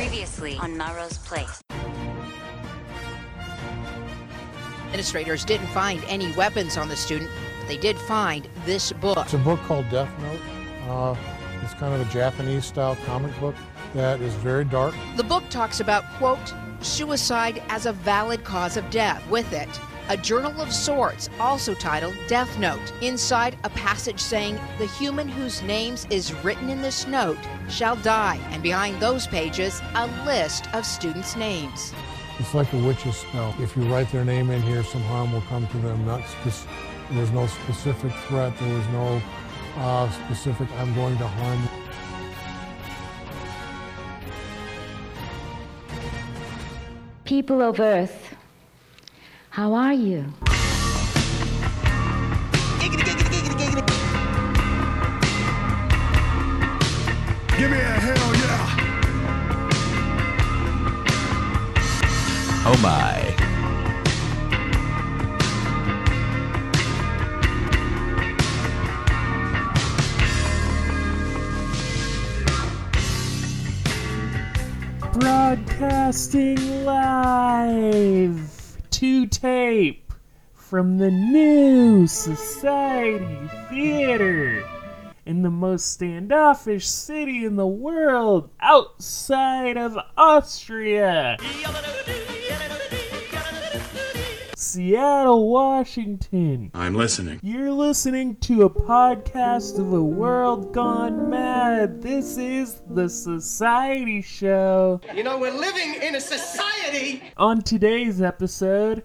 Previously on Melrose Place. Administrators didn't find any weapons on the student, but they did find this book. It's a book called Death Note. Uh, it's kind of a Japanese style comic book that is very dark. The book talks about, quote, suicide as a valid cause of death. With it, a journal of sorts, also titled Death Note. Inside, a passage saying, The human whose names is written in this note shall die. And behind those pages, a list of students' names. It's like a witch's spell. If you write their name in here, some harm will come to them. Not spec- there's no specific threat. There was no uh, specific I'm going to harm. you. People of Earth, how are you? Give me a hell yeah. Oh my. Broadcasting live to tape from the new Society Theater in the most standoffish city in the world outside of Austria. Seattle, Washington. I'm listening. You're listening to a podcast of a world gone mad. This is The Society Show. You know, we're living in a society. On today's episode,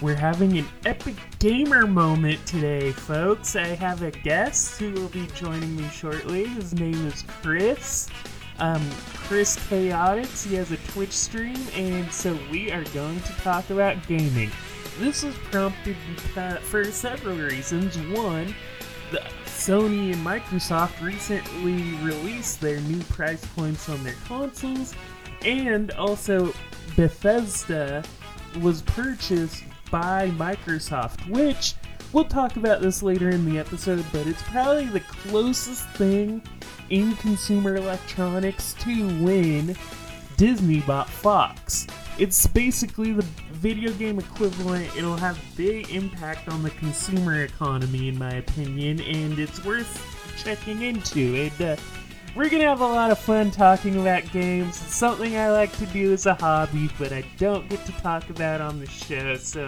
we're having an epic gamer moment today, folks. I have a guest who will be joining me shortly. His name is Chris. Um, Chris Chaotix. He has a Twitch stream, and so we are going to talk about gaming. This was prompted because, for several reasons. One, the Sony and Microsoft recently released their new price points on their consoles, and also Bethesda was purchased by Microsoft, which we'll talk about this later in the episode, but it's probably the closest thing in consumer electronics to when Disney bought Fox. It's basically the video game equivalent. It'll have big impact on the consumer economy, in my opinion, and it's worth checking into. And uh, we're gonna have a lot of fun talking about games. It's something I like to do as a hobby, but I don't get to talk about on the show. So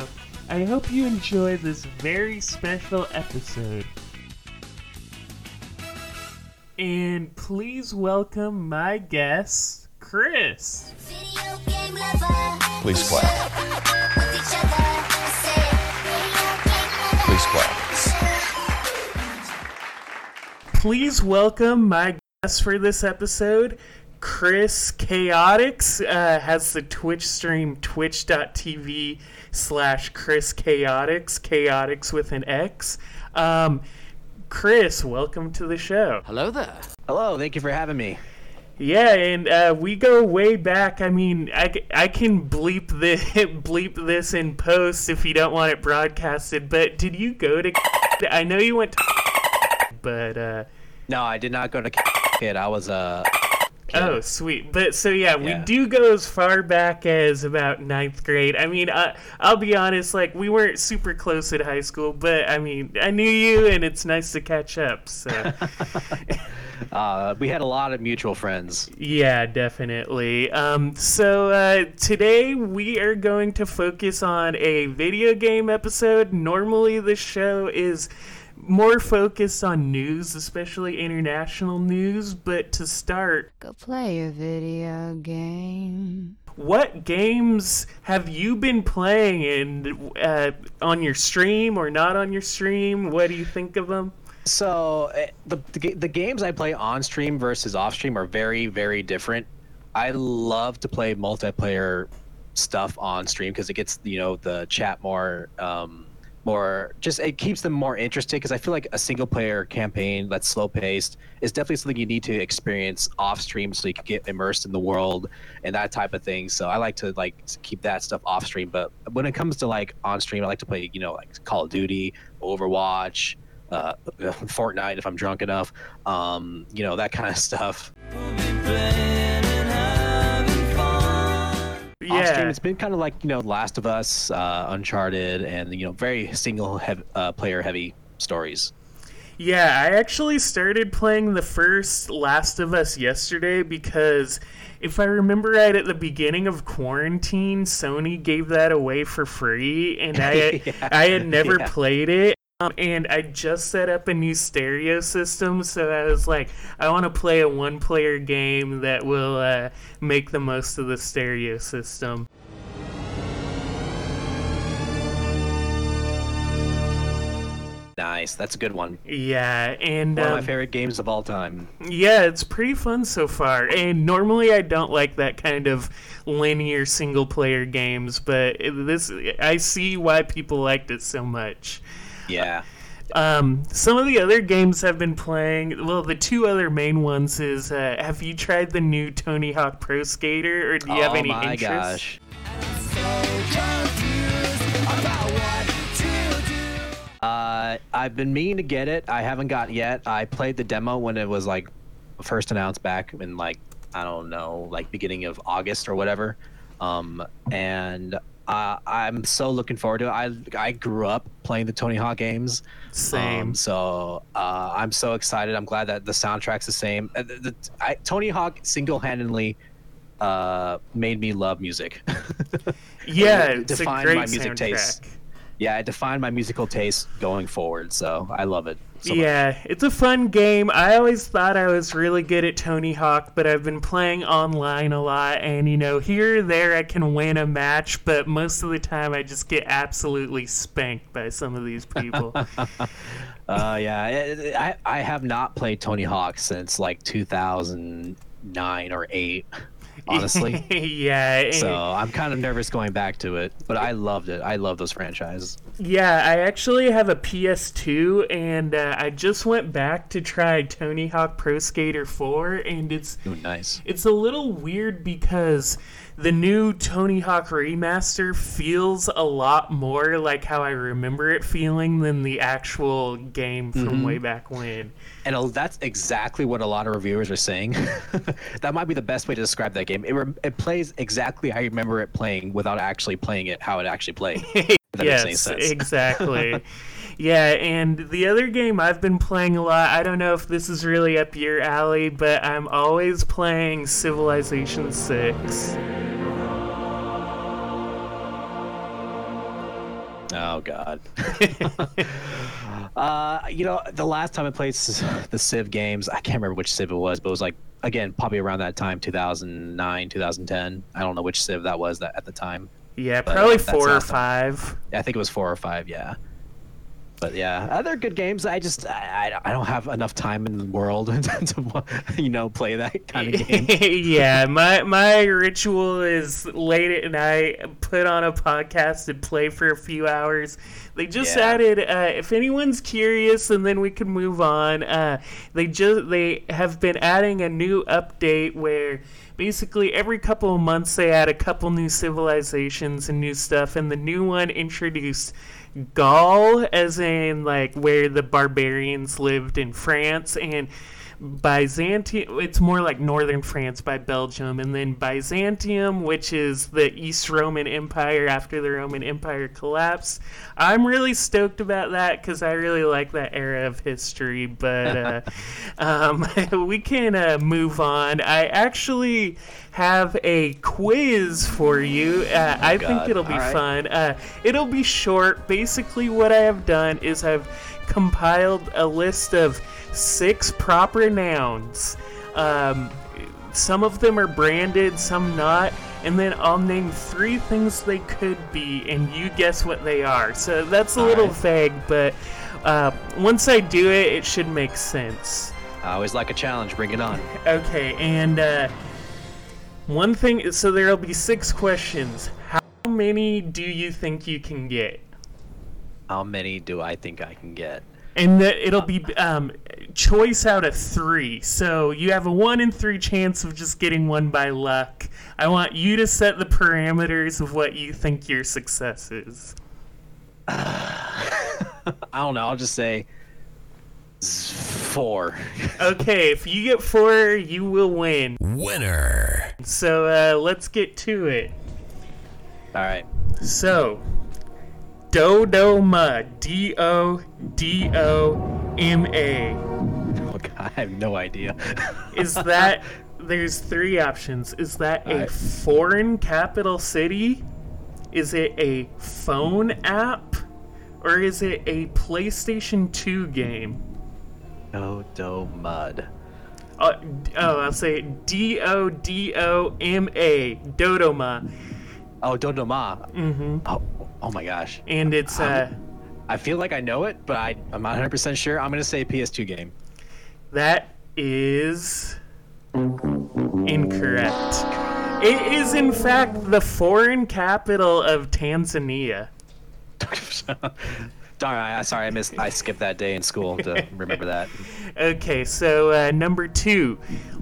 I hope you enjoy this very special episode. And please welcome my guest, Chris. Please clap. Please clap. Please welcome my guest for this episode, Chris Chaotix. Uh, has the Twitch stream twitch.tv slash Chris Chaotix, Chaotix with an X. Um, Chris, welcome to the show. Hello there. Hello, thank you for having me. Yeah, and uh, we go way back. I mean, I, I can bleep this bleep this in post if you don't want it broadcasted. But did you go to? I know you went to, but uh, No, I did not go to kid. I was uh oh sweet. But so yeah, we do go as far back as about ninth grade. I mean, I, I'll be honest, like we weren't super close at high school, but I mean, I knew you, and it's nice to catch up. So. uh we had a lot of mutual friends. Yeah, definitely. Um, so uh, today we are going to focus on a video game episode. Normally, the show is more focused on news, especially international news. But to start, Go play a video game. what games have you been playing and uh, on your stream or not on your stream? What do you think of them? So eh, the, the the games I play on stream versus off stream are very very different. I love to play multiplayer stuff on stream because it gets you know the chat more um more just it keeps them more interested because I feel like a single player campaign that's slow paced is definitely something you need to experience off stream so you can get immersed in the world and that type of thing. So I like to like keep that stuff off stream. But when it comes to like on stream, I like to play you know like Call of Duty, Overwatch, uh, Fortnite if I'm drunk enough, um, you know that kind of stuff. Off stream, Yeah. it's been kind of like you know Last of Us, uh, Uncharted, and you know very single hev- uh, player heavy stories. Yeah, I actually started playing the first Last of Us yesterday because if I remember right at the beginning of quarantine, Sony gave that away for free and I Yeah, I had never yeah. played it. Um, and I just set up a new stereo system, so I was like, I want to play a one player game that will uh, make the most of the stereo system. Nice, that's a good one. Yeah, and One of um, my favorite games of all time. Yeah, it's pretty fun so far. And normally I don't like that kind of linear single player games, but this I see why people liked it so much. Yeah. Um, some of the other games I've been playing, well, the two other main ones is uh, have you tried the new Tony Hawk Pro Skater or do you have oh any my interest? gosh. Uh, I've been meaning to get it. I haven't got yet. I played the demo when it was like first announced back in like I don't know, like beginning of August or whatever. Um, and uh, I'm so looking forward to it. I I grew up playing the Tony Hawk games. Same. Um, so uh, I'm so excited. I'm glad that the soundtrack's the same. Uh, the, the, I, Tony Hawk single-handedly uh, made me love music. Yeah, It defined my music soundtrack. taste. Yeah, it defined my musical taste going forward. So I love it. So much. yeah, it's a fun game. I always thought I was really good at Tony Hawk, but I've been playing online a lot, and you know, here or there I can win a match, but most of the time I just get absolutely spanked by some of these people. Uh, yeah, I I have not played Tony Hawk since like 2009 or eight. Honestly. yeah, So I'm kind of nervous going back to it, but I loved it. I love those franchises. yeah. I actually have a PS2, and uh, I just went back to try Tony Hawk Pro Skater 4, and it's Ooh, nice. It's a little weird because the new Tony Hawk remaster feels a lot more like how I remember it feeling than the actual game from Mhm. way back when. And uh, that's exactly what a lot of reviewers are saying. that might be the best way to describe that game. It, rem- it plays exactly how you remember it playing without actually playing it how it actually played. If that makes any yes, exactly. yeah, and the other game I've been playing a lot, I don't know if this is really up your alley, but I'm always playing Civilization 6. Oh God. uh, you know, the last time I played the Civ games, I can't remember which Civ it was, but it was like again probably around that time, 2009, 2010. I don't know which Civ that was that at the time. Yeah, But, uh, probably four or awesome. five. Yeah, I think it was four or five. Yeah. But yeah, other good games. I just I, I- don't have enough time in the world to you know play that kind of game. yeah, my my ritual is late at night, put on a podcast and play for a few hours. They just Yeah. added, uh, if anyone's curious, and then we can move on. Uh, they just they have been adding a new update where basically every couple of months they add a couple new civilizations and new stuff, and the new one introduced Gaul, as in like where the barbarians lived in France, and Byzantium. It's more like northern France by Belgium, and then Byzantium, which is the East Roman Empire after the Roman Empire collapsed. I'm really stoked about that because I really like that era of history. But uh, um, we can uh, move on. I actually have a quiz for you. Uh, I think it'll be right. fun. Uh, it'll be short. Basically, what I have done is I've compiled a list of six proper nouns. Um, some of them are branded, some not, and then I'll name three things they could be, and you guess what they are. So that's a All little right. vague, but uh, once I do it, it should make sense. I always like a challenge. Bring it on. Okay, and uh, one thing, so there'll be six questions. How many do you think you can get? How many do I think I can get? And that it'll be um, choice out of three. So you have a one in three chance of just getting one by luck. I want you to set the parameters of what you think your success is. I don't know. I'll just say Four. Okay, if you get four, you will win. Winner. So uh, let's get to it. All right. So, Dodoma, D O D O M A. Oh God, I have no idea. Is that there's three options? Is that a foreign capital city? Is it a phone app? Or is it a PlayStation 2 game? No do. Uh, oh, I'll say D O D O M A, Dodoma. Oh, Dodoma. Mm-hmm. Oh, oh my gosh. And it's uh, I feel like I know it, but I, I'm not 100% sure. I'm going to say PS2 game. that is incorrect. It is, in fact, the foreign capital of Tanzania. Darn, I, sorry, I missed. I skipped that day in school to remember that. Okay, so uh, number two,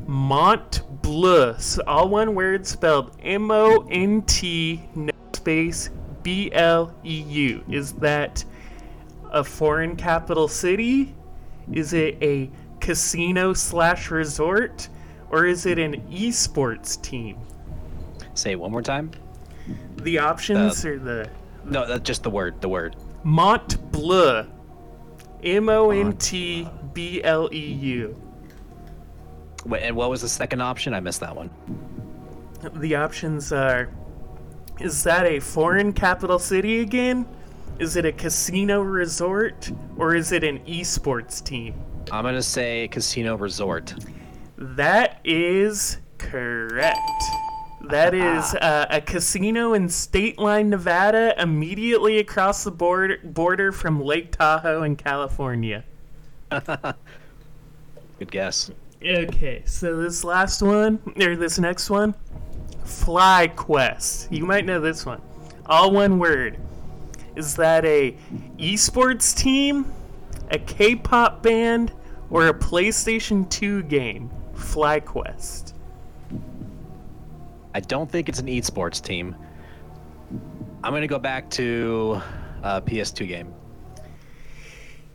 Mont Bleu. All one word spelled M O N T no space B L E U. Is that a foreign capital city? Is it a casino slash resort? Or is it an esports team? Say it one more time. The options Uh, are the No, that's just the word. The word. Mont Bleu. M O N T B L E U. And what was the second option? I missed that one. The options are Is that a foreign capital city again? Is it a casino resort? Or is it an esports team? I'm gonna say casino resort. That is correct. That is uh, a casino in Stateline, Nevada, immediately across the border, border from Lake Tahoe in California. Good guess. Okay, so this last one, or this next one, FlyQuest. You might know this one. All one word. Is that a esports team, a K-pop band, or a PlayStation 2 game? FlyQuest. I don't think it's an esports team. I'm gonna go back to a PS2 game.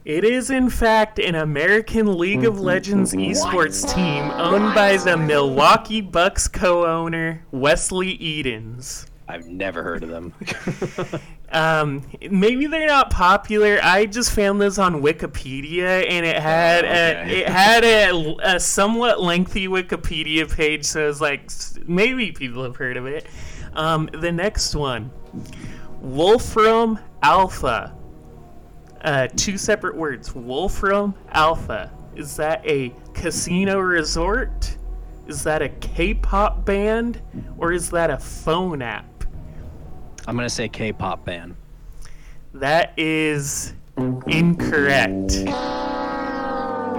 It is, in fact, an American League of Legends esports team owned by the Milwaukee Bucks co owner, Wesley Edens. I've never heard of them. Um, maybe they're not popular. I just found this on Wikipedia, and it had Oh, a, okay. it had a, a somewhat lengthy Wikipedia page, so it's like maybe people have heard of it. Um, the next one, Wolfram Alpha. Uh, two separate words. Wolfram Alpha. Is that a casino resort? Is that a K-pop band, or is that a phone app? I'm gonna say K-pop band. That is incorrect.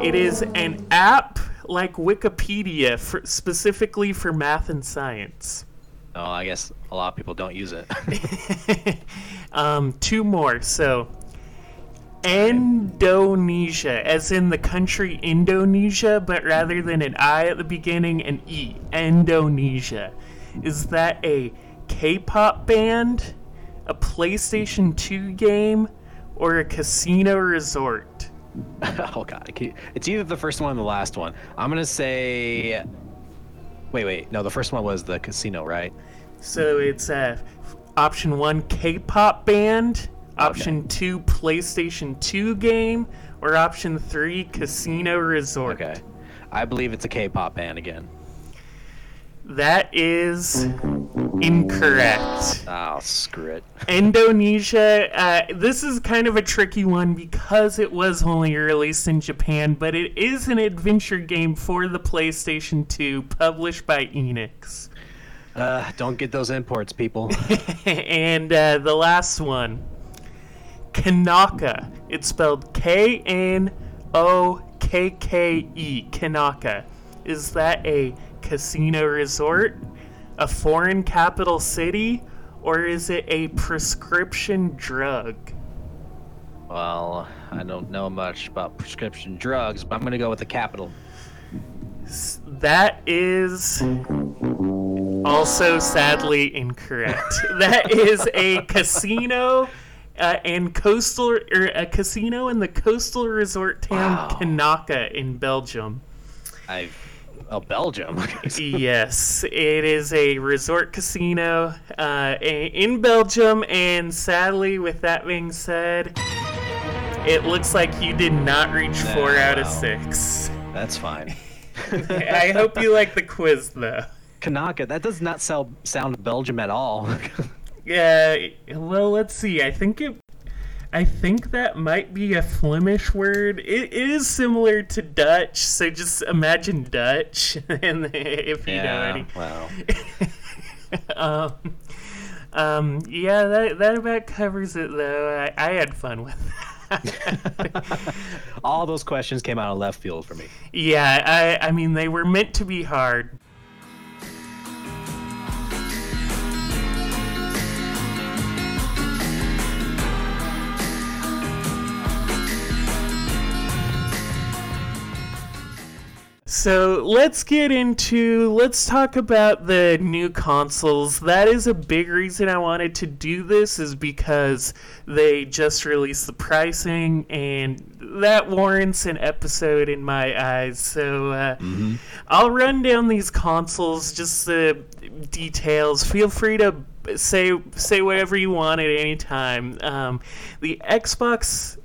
It is an app like Wikipedia for, specifically for math and science. Oh, I guess a lot of people don't use it. Um, two more. So, Endonesia, as in the country Indonesia, but rather than an I at the beginning, an E. Endonesia. Is that a K pop band, a PlayStation 2 game, or a casino resort? oh god, it's either the first one or the last one. I'm gonna say. Wait, wait. No, the first one was the casino, right? So it's uh, option one K-pop band, option two PlayStation 2 game, or option three casino resort. Okay. I believe it's a K-pop band again. That is incorrect. Oh, screw it. Endonesia, uh, this is kind of a tricky one because it was only released in Japan, but it is an adventure game for the PlayStation 2 published by Enix. Uh, don't get those imports, people. and uh, the last one, Knokke. It's spelled K N O K K E. Knokke. Is that a casino resort, a foreign capital city, or is it a prescription drug? well, I don't know much about prescription drugs, but I'm gonna go with the capital. That is also sadly incorrect. that is a casino uh, and coastal or a casino in the coastal resort town Knokke in Belgium. I, oh, Belgium. yes, it is a resort casino uh, in Belgium, and sadly, with that being said, it looks like you did not reach Nah, four out of six. That's fine. I hope you like the quiz, though. Knokke, that does not sell, sound Belgium at all. Yeah, well, let's see. I think it. I think that might be a Flemish word. It, it is similar to Dutch, so just imagine Dutch, and if you know any. wow. um, um, yeah, that that about covers it, though. I, I had fun with. That. All those questions came out of left field for me. yeah, I I mean they were meant to be hard. So let's get into let's talk about the new consoles. That is a big reason I wanted to do this is because they just released the pricing and that warrants an episode in my eyes. So uh, I'll run down these consoles, just the details. Feel free to say say whatever you want at any time. Um, the Xbox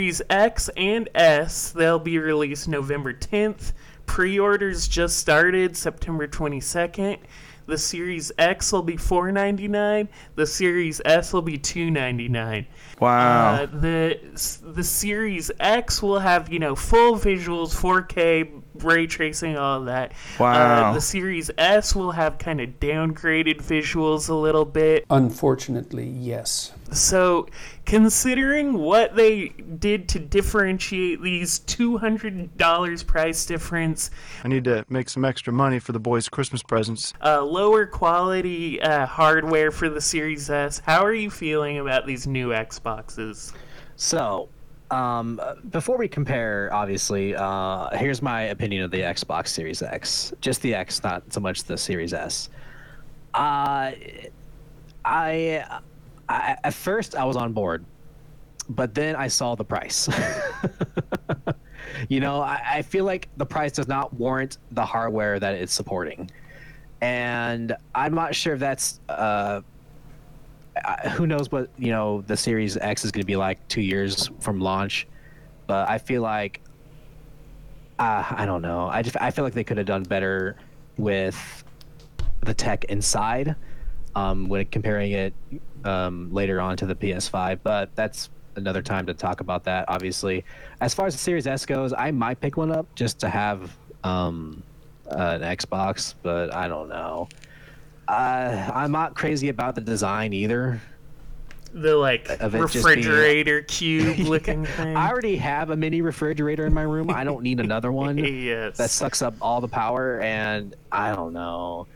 Series X and S, they'll be released November 10th. Pre orders just started September 22nd. The Series X will be $4.99. The Series S will be $2.99. Wow. Uh, the the Series X will have you know full visuals, 4K, ray tracing, all that. Wow. Uh, the Series S will have kind of downgraded visuals a little bit. Unfortunately, yes. So, considering what they did to differentiate these $200 price difference, I need to make some extra money for the boys' Christmas presents. uh, lower quality uh, hardware for the Series S, how are you feeling about these new Xboxes? So, um, before we compare, obviously, uh, here's my opinion of the Xbox Series X. Just the X, not so much the Series S. Uh, I, I at first I was on board, but then I saw the price. you know, I, I feel like the price does not warrant the hardware that it's supporting, and I'm not sure if that's. Uh, Who knows what you know the Series X is going to be like two years from launch, but I feel like uh, I don't know. I just I feel like they could have done better with the tech inside um, when comparing it um, later on to the PS5. But that's another time to talk about that. Obviously, as far as the Series S goes, I might pick one up just to have um, an Xbox, but I don't know. Uh, I'm not crazy about the design either. The like just being- refrigerator cube looking thing. I already have a mini refrigerator in my room. I don't need another one yes. that sucks up all the power, and I don't know.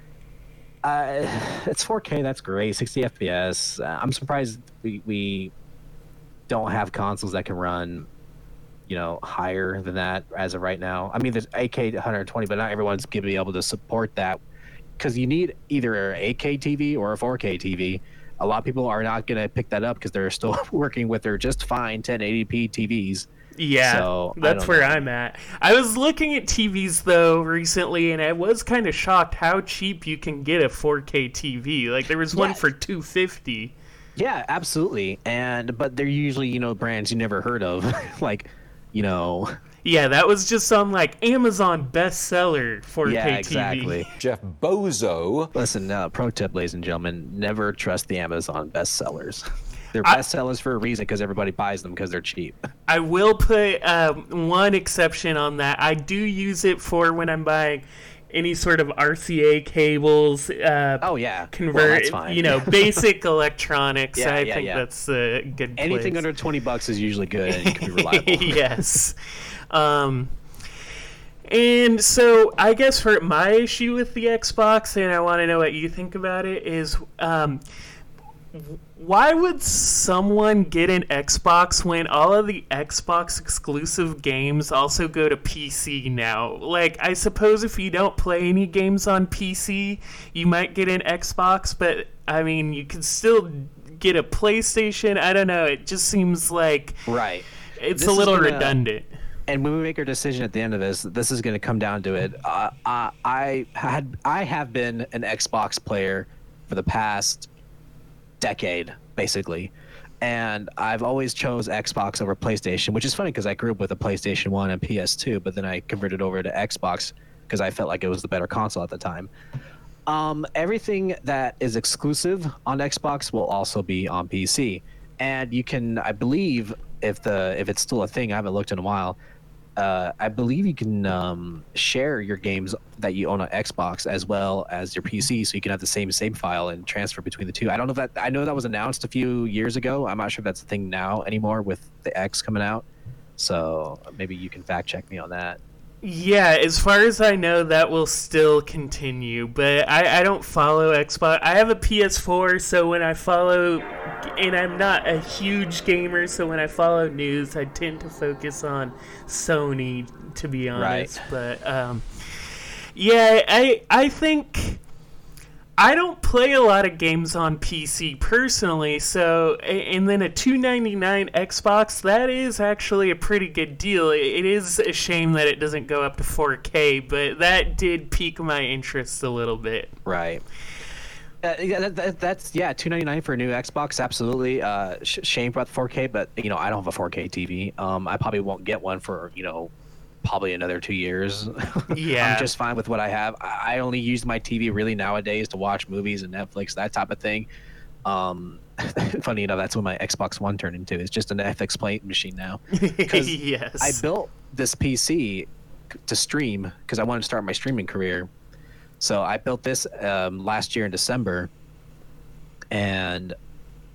Uh, it's 4K. That's great. 60 FPS. Uh, I'm surprised we we don't have consoles that can run, you know, higher than that as of right now. I mean, there's 8K 120, but not everyone's going to be able to support that because you need either a 8K TV or a 4K TV. A lot of people are not going to pick that up because they're still working with their just fine 1080p TVs. Yeah, So, that's where know. I'm at. I was looking at TVs though recently, and I was kind of shocked how cheap you can get a 4K TV. Like there was one Yeah. for 250. Yeah, absolutely. And but they're usually you know brands you never heard of, like you know. Yeah, that was just on like Amazon bestseller 4K yeah, TV. exactly. Jeff Bozo. Listen, uh, pro tip, ladies and gentlemen: never trust the Amazon bestsellers. They're I- bestsellers for a reason because everybody buys them because they're cheap. I will put um, one exception on that. I do use it for when I'm buying any sort of RCA cables. Uh, oh yeah, convert that's fine. you know basic electronics. Yeah, I yeah, think yeah. that's a good. Anything place. under twenty bucks is usually good and can be reliable. yes. Um, and so I guess for my issue with the Xbox, and I want to know what you think about it, is um, why would someone get an Xbox when all of the Xbox exclusive games also go to PC now? Like, I suppose if you don't play any games on PC, you might get an Xbox, but I mean, you can still get a PlayStation. I don't know. It just seems like Right. it's This a little gonna- redundant. And when we make our decision at the end of this, this is going to come down to it. Uh, I, I had I have been an Xbox player for the past decade, basically, and I've always chose Xbox over PlayStation, which is funny because I grew up with a PlayStation One and PS2, but then I converted over to Xbox because I felt like it was the better console at the time. Um, everything that is exclusive on Xbox will also be on PC, and you can, I believe, if the if it's still a thing, I haven't looked in a while. Uh, I believe you can um, share your games that you own on Xbox as well as your PC, so you can have the same save file and transfer between the two. I don't know if that I know that was announced a few years ago. I'm not sure if that's a thing now anymore with the X coming out. So maybe you can fact check me on that. Yeah, as far as I know, that will still continue, but I, I don't follow Xbox. I have a PS4, so when I follow, and I'm not a huge gamer, so when I follow news, I tend to focus on Sony, to be honest. But um, yeah, I I think I don't play a lot of games on PC personally, so and then a 299 Xbox that is actually a pretty good deal. It- is a shame that it doesn't go up to 4K, but that did pique my interest a little bit. Right. Uh, yeah, that, that, that's yeah, two ninety nine for a new Xbox. Absolutely. Uh, sh- shame about the four K, but you know I don't have a four K TV. Um, I probably won't get one for you know probably another two years. Yeah. I'm just fine with what I have. I only use my TV really nowadays to watch movies and Netflix, that type of thing. Um, funny enough, that's what my Xbox One turned into. It's just an FX play machine now. yes. I built this PC to stream because I wanted to start my streaming career. So I built this um, last year in December, and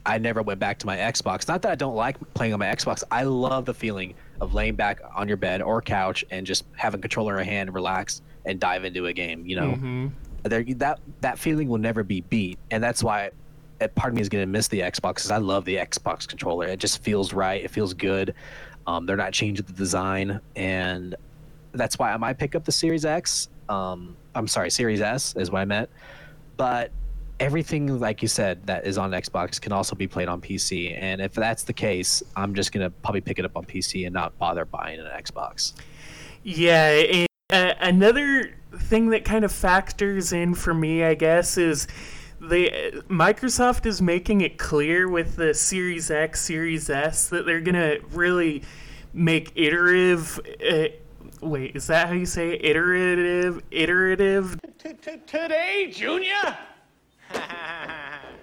I never went back to my Xbox. Not that I don't like playing on my Xbox. I love the feeling of laying back on your bed or couch and just having a controller in your hand, relax, and dive into a game. You know, Mhm. there that that feeling will never be beat, and that's why. uh, Part of me is going to miss the Xbox because I love the Xbox controller. It just feels right. It feels good. Um, they're not changing the design, and that's why I might pick up the Series X. Um, I'm sorry, Series S is what I meant. But everything, like you said, that is on Xbox can also be played on PC. And if that's the case, I'm just gonna probably pick it up on PC and not bother buying an Xbox. Yeah, and uh, another thing that kind of factors in for me, I guess, is the Microsoft is making it clear with the Series X, Series S that they're gonna really make iterative. Uh, wait, is that how you say it? iterative? Iterative Today, Junior?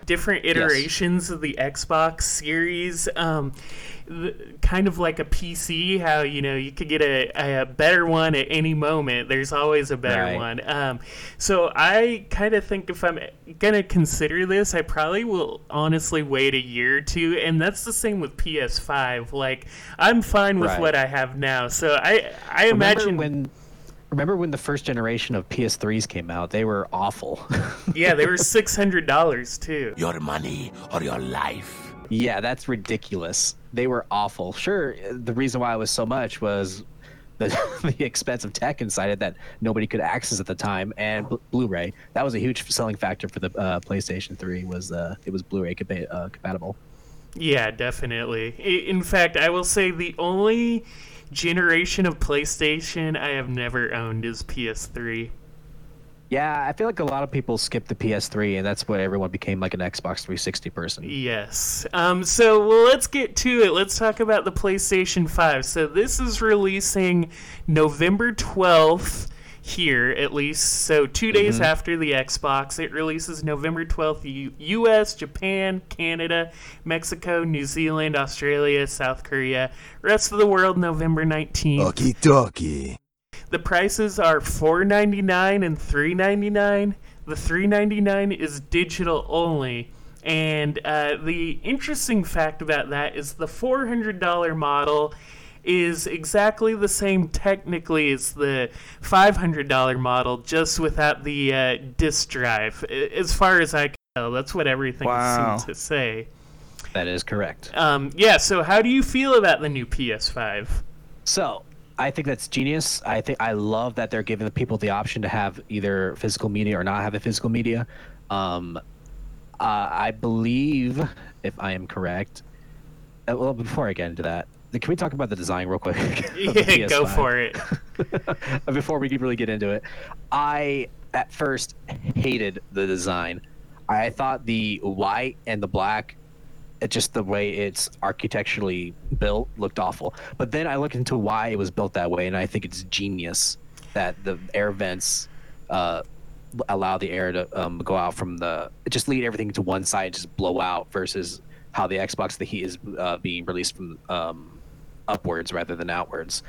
Different iterations of the Xbox Series, um, th- kind of like a PC. How you know you could get a, a better one at any moment. There's always a better Right. one. Um, so I kind of think if I'm gonna consider this, I probably will honestly wait a year or two. And that's the same with PS5. Like I'm fine with Right. what I have now. So I I Remember imagine when. Remember when the first generation of PS3s came out? They were awful. yeah they were six hundred dollars too. Your money or your life. Yeah, that's ridiculous. They were awful. Sure, the reason why it was so much was the, the expensive tech inside it that nobody could access at the time, and Blu- Blu-ray. That was a huge selling factor for the uh, PlayStation 3. Was uh, it was Blu-ray compa- uh, compatible? Yeah, definitely. In fact, I will say the only generation of PlayStation I have never owned is PS3. Yeah, I feel like a lot of people skipped the PS3, and that's why everyone became like an Xbox 360 person. Yes. Um, so, well, let's get to it. Let's talk about the PlayStation 5. So, this is releasing November 12th here, at least. So, two days Mhm. after the Xbox. It releases November 12th, U- US, Japan, Canada, Mexico, New Zealand, Australia, South Korea. Rest of the world, November 19th. Okie dokie. The prices are $4.99 and $3.99. The $3.99 is digital only. And uh, the interesting fact about that is the $400 model is exactly the same technically as the $500 model, just without the uh, disk drive. As far as I can tell, that's what everything Wow. seems to say. That is correct. Um, yeah, so how do you feel about the new PS5? So I think that's genius. I think I love that they're giving the people the option to have either physical media or not have a physical media. Um, Uh, I believe, if I am correct. Uh, well, before I get into that, can we talk about the design real quick? Yeah, go for it. before we really get into it, I at first hated the design. I thought the white and the black, just the way it's architecturally built looked awful. But then I looked into why it was built that way, and I think it's genius that the air vents uh, allow the air to um, go out from the just lead everything to one side, and just blow out versus how the Xbox the heat is uh, being released from um, upwards rather than outwards.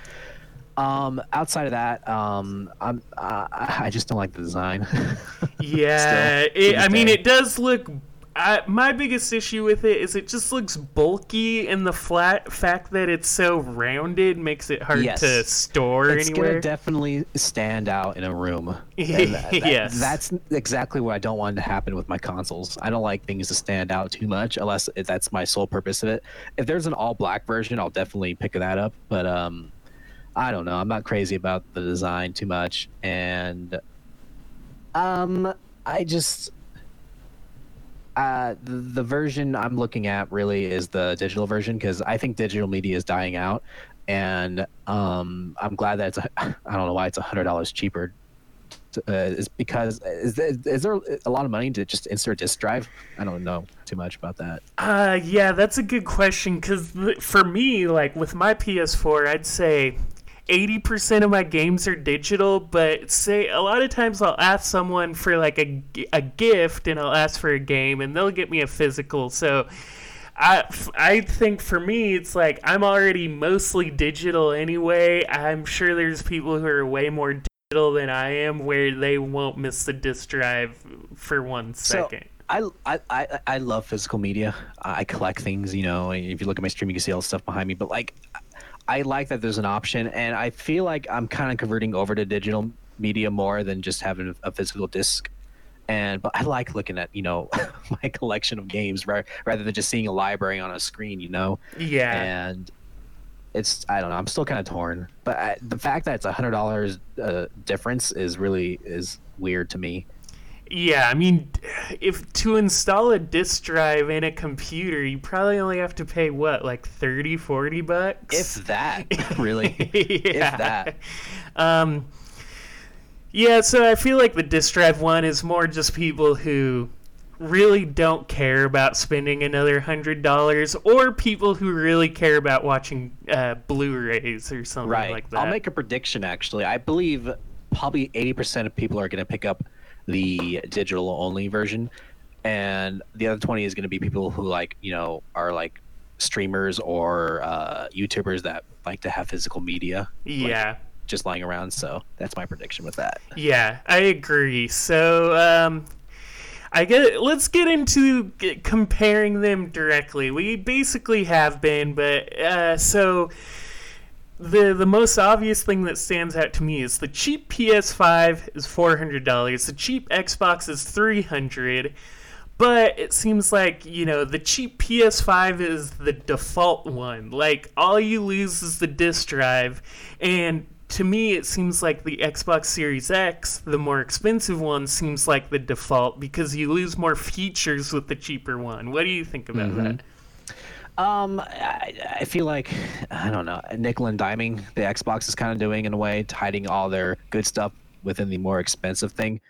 Um, outside of that, um, I'm uh, I just don't like the design. Yeah, it, I mean, it does look. I, my biggest issue with it is it just looks bulky, and the flat fact that it's so rounded makes it hard Yes. to store anywhere. it's anywhere. gonna definitely stand out in a room. That- that- Yes. that's exactly what I don't want to happen with my consoles. I don't like things to stand out too much, unless that's my sole purpose of it. If there's an all black version, I'll definitely pick that up. But um, I don't know. I'm not crazy about the design too much, and um, I just. Uh, the, version I'm looking at really is the digital version because I think digital media is dying out, and um, I'm glad that it's a, I don't know why it's hundred dollars cheaper. Uh, is because is there, is there a lot of money to just insert disk drive? I don't know too much about that. Uh, yeah, that's a good question because for me, like with my PS4, I'd say 80% of my games are digital, but say a lot of times I'll ask someone for like a, a gift and I'll ask for a game and they'll get me a physical. So I, I think for me, it's like I'm already mostly digital anyway. I'm sure there's people who are way more digital than I am where they won't miss the disk drive for one second. So I, I, I, I love physical media. I collect things, you know. If you look at my stream, you can see all the stuff behind me. But like, I like that there's an option, and I feel like I'm kind of converting over to digital media more than just having a physical disc. And but I like looking at you know my collection of games ra- rather than just seeing a library on a screen, you know. Yeah. And it's I don't know. I'm still kind of torn, but I, the fact that it's a hundred dollars uh, difference is really is weird to me. Yeah, I mean, if to install a disk drive in a computer, you probably only have to pay what, like 30, 40 bucks? If that, really. yeah. If that. Um, yeah, so I feel like the disk drive one is more just people who really don't care about spending another hundred dollars, or people who really care about watching uh, Blu-rays or something right. like that. I'll make a prediction. Actually, I believe probably eighty percent of people are going to pick up the digital only version, and the other twenty is going to be people who like you know are like streamers or uh, YouTubers that like to have physical media. like, Yeah. just lying around. So that's my prediction with that. Yeah, I agree. So, um, I get. Let's get into comparing them directly. We basically have been, but uh, so the the most obvious thing that stands out to me is the cheap PS5 is four hundred dollars. The cheap Xbox is three hundred. But it seems like, you know, the cheap PS5 is the default one. Like, all you lose is the disk drive. And to me, it seems like the Xbox Series X, the more expensive one, seems like the default because you lose more features with the cheaper one. What do you think about Mhm. that? Um, I, I feel like I don't know nickel and diming the Xbox is kind of doing in a way, hiding all their good stuff within the more expensive thing.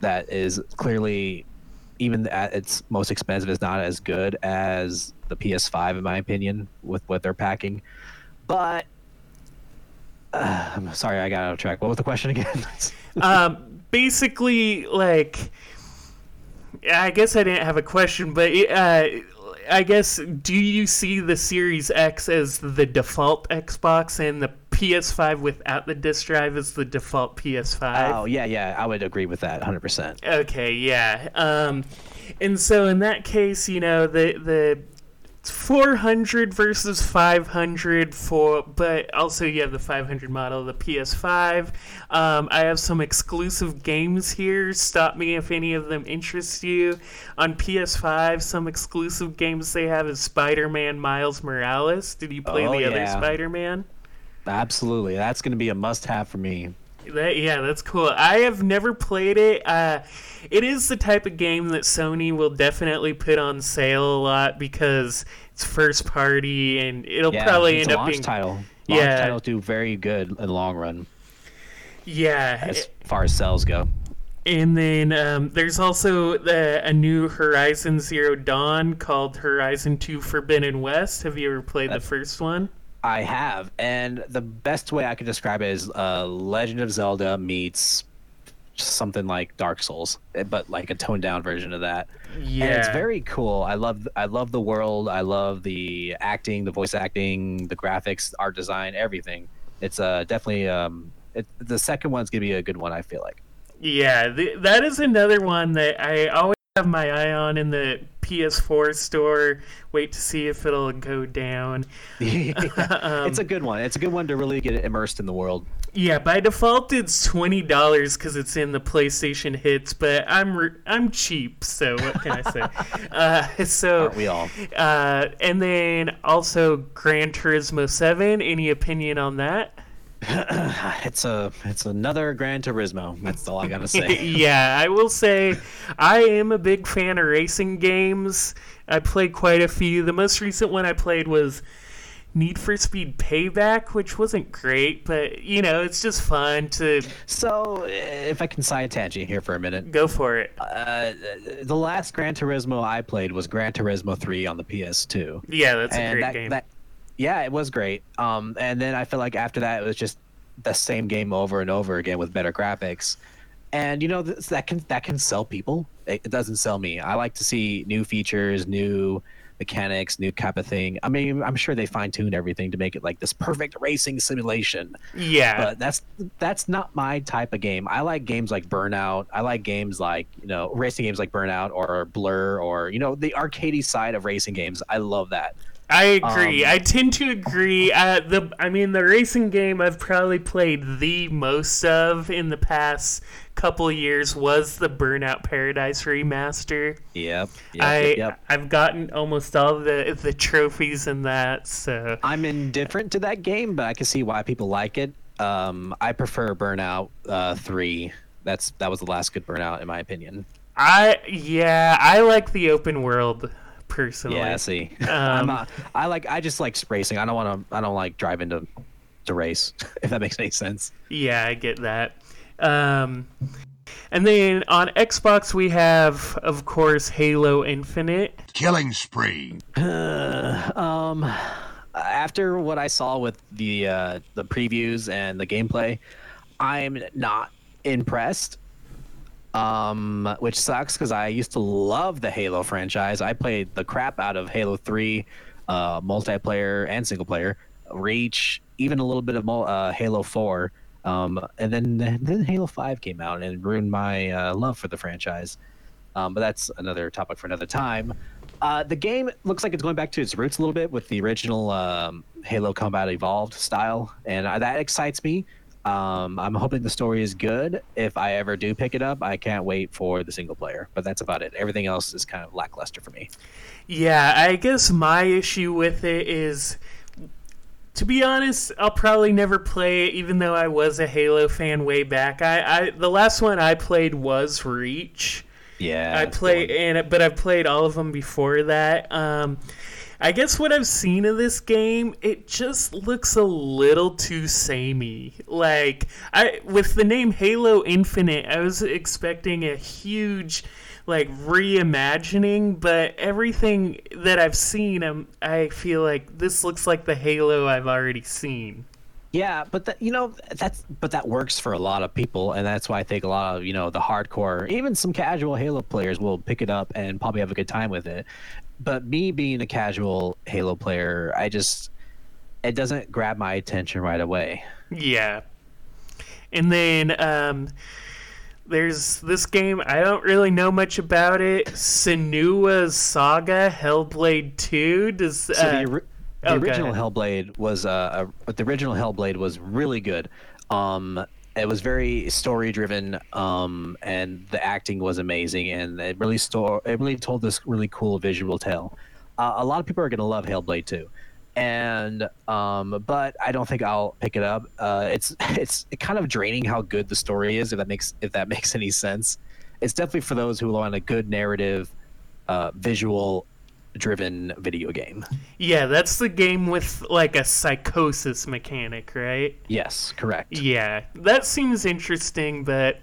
That is clearly, even at its most expensive, is not as good as the PS5 in my opinion with what they're packing. But uh, I'm sorry, I got out of track. What was the question again? um, basically, like, I guess I didn't have a question, but uh, I guess do you see the Series X as the default Xbox and the PS5 without the disc drive as the default PS5? oh yeah, yeah, I would agree with that 100. percent Okay, yeah. Um, and so in that case, you know, the the 400 versus 500 for, but also you have the 500 model the PS5. Um, I have some exclusive games here. Stop me if any of them interest you. On PS5, some exclusive games they have is Spider-Man Miles Morales. Did you play Oh, the other. Spider-Man? Absolutely, that's going to be a must-have for me. That, yeah, that's cool. I have never played it. Uh, it is the type of game that Sony will definitely put on sale a lot because it's first party and it'll Yeah, probably end up being title. Launch Yeah. titles do very good in the long run yeah. as far as sales go. And then um, there's also the, a new Horizon Zero Dawn called Horizon Two Forbidden West. Have you ever played the first one? I have, and the best way I could describe it is uh, Legend of Zelda meets something like Dark Souls, eh, but like a toned down version of that. and it's very cool. I love I love the world. I love the acting, the voice acting, the graphics, art design, everything. It's uh, definitely um, it, the second one's gonna be a good one. I feel like. Yeah, th- that is another one that I always have my eye on in the PS4 store. Wait to see if it'll go down. Um, it's a good one. It's a good one to really get immersed in the world. Yeah, by default it's twenty dollars because it's in the PlayStation hits, but I'm re- I'm cheap, so what can I say? uh, so Aren't we all? Uh, and then also Gran Turismo Seven. Any opinion on that? it's a it's another Gran Turismo. That's all I gotta say. yeah, I will say I am a big fan of racing games. I played quite a few. The most recent one I played was Need for Speed Payback, which wasn't great, but you know, it's just fun to So, if I can side tangent here for a minute, go for it. Uh, the last Gran Turismo I played was Gran Turismo 3 on the PS2. Yeah, that's a great that- game. that- yeah, it was great. Um, and then I feel like after that, it was just the same game over and over again with better graphics. And you know th- that can that can sell people. It, it doesn't sell me. I like to see new features, new mechanics, new type of thing. I mean, I'm sure they fine tuned everything to make it like this perfect racing simulation. Yeah. But that's that's not my type of game. I like games like Burnout. I like games like you know racing games like Burnout or Blur or you know the arcadey side of racing games. I love that. I agree. Um, I tend to agree. Uh, the I mean, the racing game I've probably played the most of in the past couple years was the Burnout Paradise remaster. Yep. yep, I yep. I've gotten almost all the the trophies in that. So I'm indifferent to that game, but I can see why people like it. Um, I prefer Burnout uh, Three. That's that was the last good Burnout in my opinion. I yeah, I like the open world personally. Yeah, see, I'm Um, not, I like I just like racing. I don't want to. I don't like driving to to race. If that makes any sense. Yeah, I get that. Um, and then on Xbox we have, of course, Halo Infinite. Killing spree. um, after what I saw with the uh, the previews and the gameplay, I'm not impressed. Um, which sucks because I used to love the Halo franchise. I played the crap out of Halo Three, uh, multiplayer and single player, Reach, even a little bit of uh, Halo Four. Um, and then then Halo Five came out and ruined my uh, love for the franchise. Um, but that's another topic for another time. Uh, the game looks like it's going back to its roots a little bit with the original um, Halo Combat Evolved style, and uh, that excites me. Um, I'm hoping the story is good. If I ever do pick it up, I can't wait for the single player. But that's about it. Everything else is kind of lackluster for me. Yeah, I guess my issue with it is, to be honest, I'll probably never play it, even though I was a Halo fan way back. I, I the last one I played was Reach. Yeah, I played, and but I've played all of them before that. Um, I guess what I've seen of this game, it just looks a little too samey. Like I, with the name Halo Infinite, I was expecting a huge, like reimagining, but everything that I've seen, I'm, I feel like this looks like the Halo I've already seen. Yeah, but that you know that's but that works for a lot of people, and that's why I think a lot of you know the hardcore, even some casual Halo players will pick it up and probably have a good time with it. But me being a casual Halo player, I just it doesn't grab my attention right away. Yeah. And then um, there's this game. I don't really know much about it. Senua's Saga Hellblade 2. Does So uh, the, the oh, original. Hellblade was uh, a, the original Hellblade was really good. Um, it was very story driven, um, and the acting was amazing, and it really store it really told this really cool visual tale. Uh, a lot of people are gonna love Hellblade too. and um, but I don't think I'll pick it up. Uh, it's it's kind of draining how good the story is. If that makes if that makes any sense, it's definitely for those who want a good narrative, uh, visual driven video game. Yeah, that's the game with like a psychosis mechanic, right? Yes, correct. Yeah, that seems interesting, but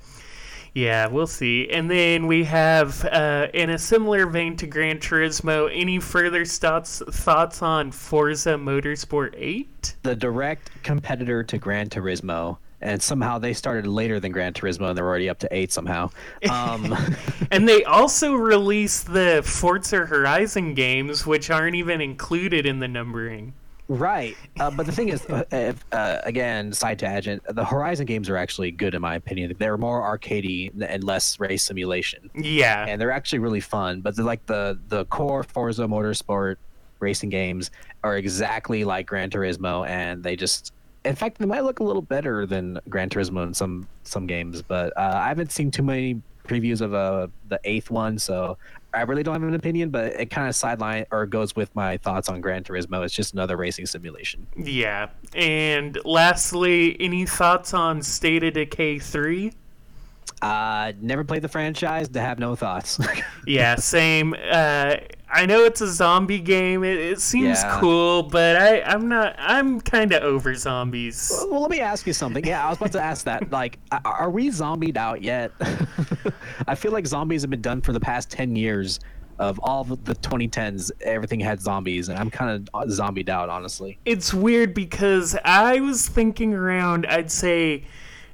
yeah, we'll see. And then we have, uh, in a similar vein to Gran Turismo, any further thoughts thoughts on Forza Motorsport 8? The direct competitor to Gran Turismo. And somehow they started later than Gran Turismo, and they're already up to eight somehow. Um, and they also released the Forza Horizon games, which aren't even included in the numbering. Right, uh, but the thing is, uh, uh, again, side tangent, the Horizon games are actually good in my opinion. They're more arcadey and less race simulation. Yeah, and they're actually really fun. But like the the core Forza Motorsport racing games are exactly like Gran Turismo, and they just, in fact, they might look a little better than Gran Turismo in some some games. But uh, I haven't seen too many previews of uh, the eighth one, so I really don't have an opinion, but it kind of sideline or goes with my thoughts on Gran Turismo. It's just another racing simulation. Yeah. And lastly, any thoughts on State of Decay 3? Uh, never played the franchise to have no thoughts. yeah, same. Uh, I know it's a zombie game. It, it seems Yeah. cool, but I, I'm not. I'm kind of over zombies. well, let me ask you something. Yeah, I was about to ask that. Like, are we zombied out yet? I feel like zombies have been done for the past 10 years. Of all of the 2010s, everything had zombies, and I'm kind of uh, zombied out, honestly. It's weird because I was thinking around, I'd say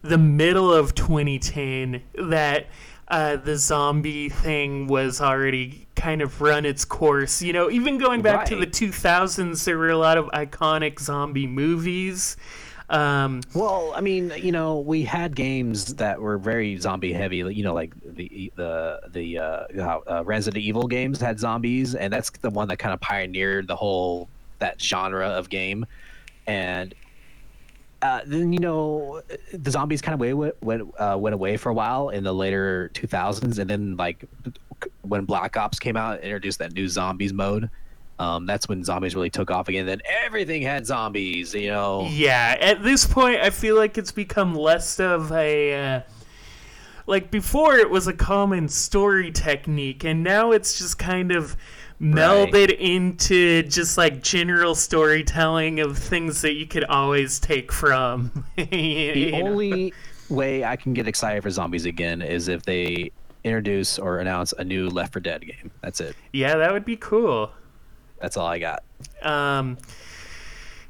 the middle of 2010, that uh, the zombie thing was already kind of run its course. You know, even going back to the 2000s, there were a lot of iconic zombie movies. Um, Well, I mean, you know, we had games that were very zombie heavy. You know, like the the the uh, uh, Resident Evil games had zombies, and that's the one that kind of pioneered the whole that genre of game. And uh, then you know, the zombies kind of went went uh, went away for a while in the later 2000s, and then like when Black Ops came out, introduced that new zombies mode. Um, that's when zombies really took off again. Then everything had zombies. You know. Yeah, at this point, I feel like it's become less of a. Like before, it was a common story technique, and now it's just kind of melded into just like general storytelling of things that you could always take from. The know? only way I can get excited for zombies again is if they introduce or announce a new Left 4 Dead game. That's it. Yeah, that would be cool. That's all I got. Um,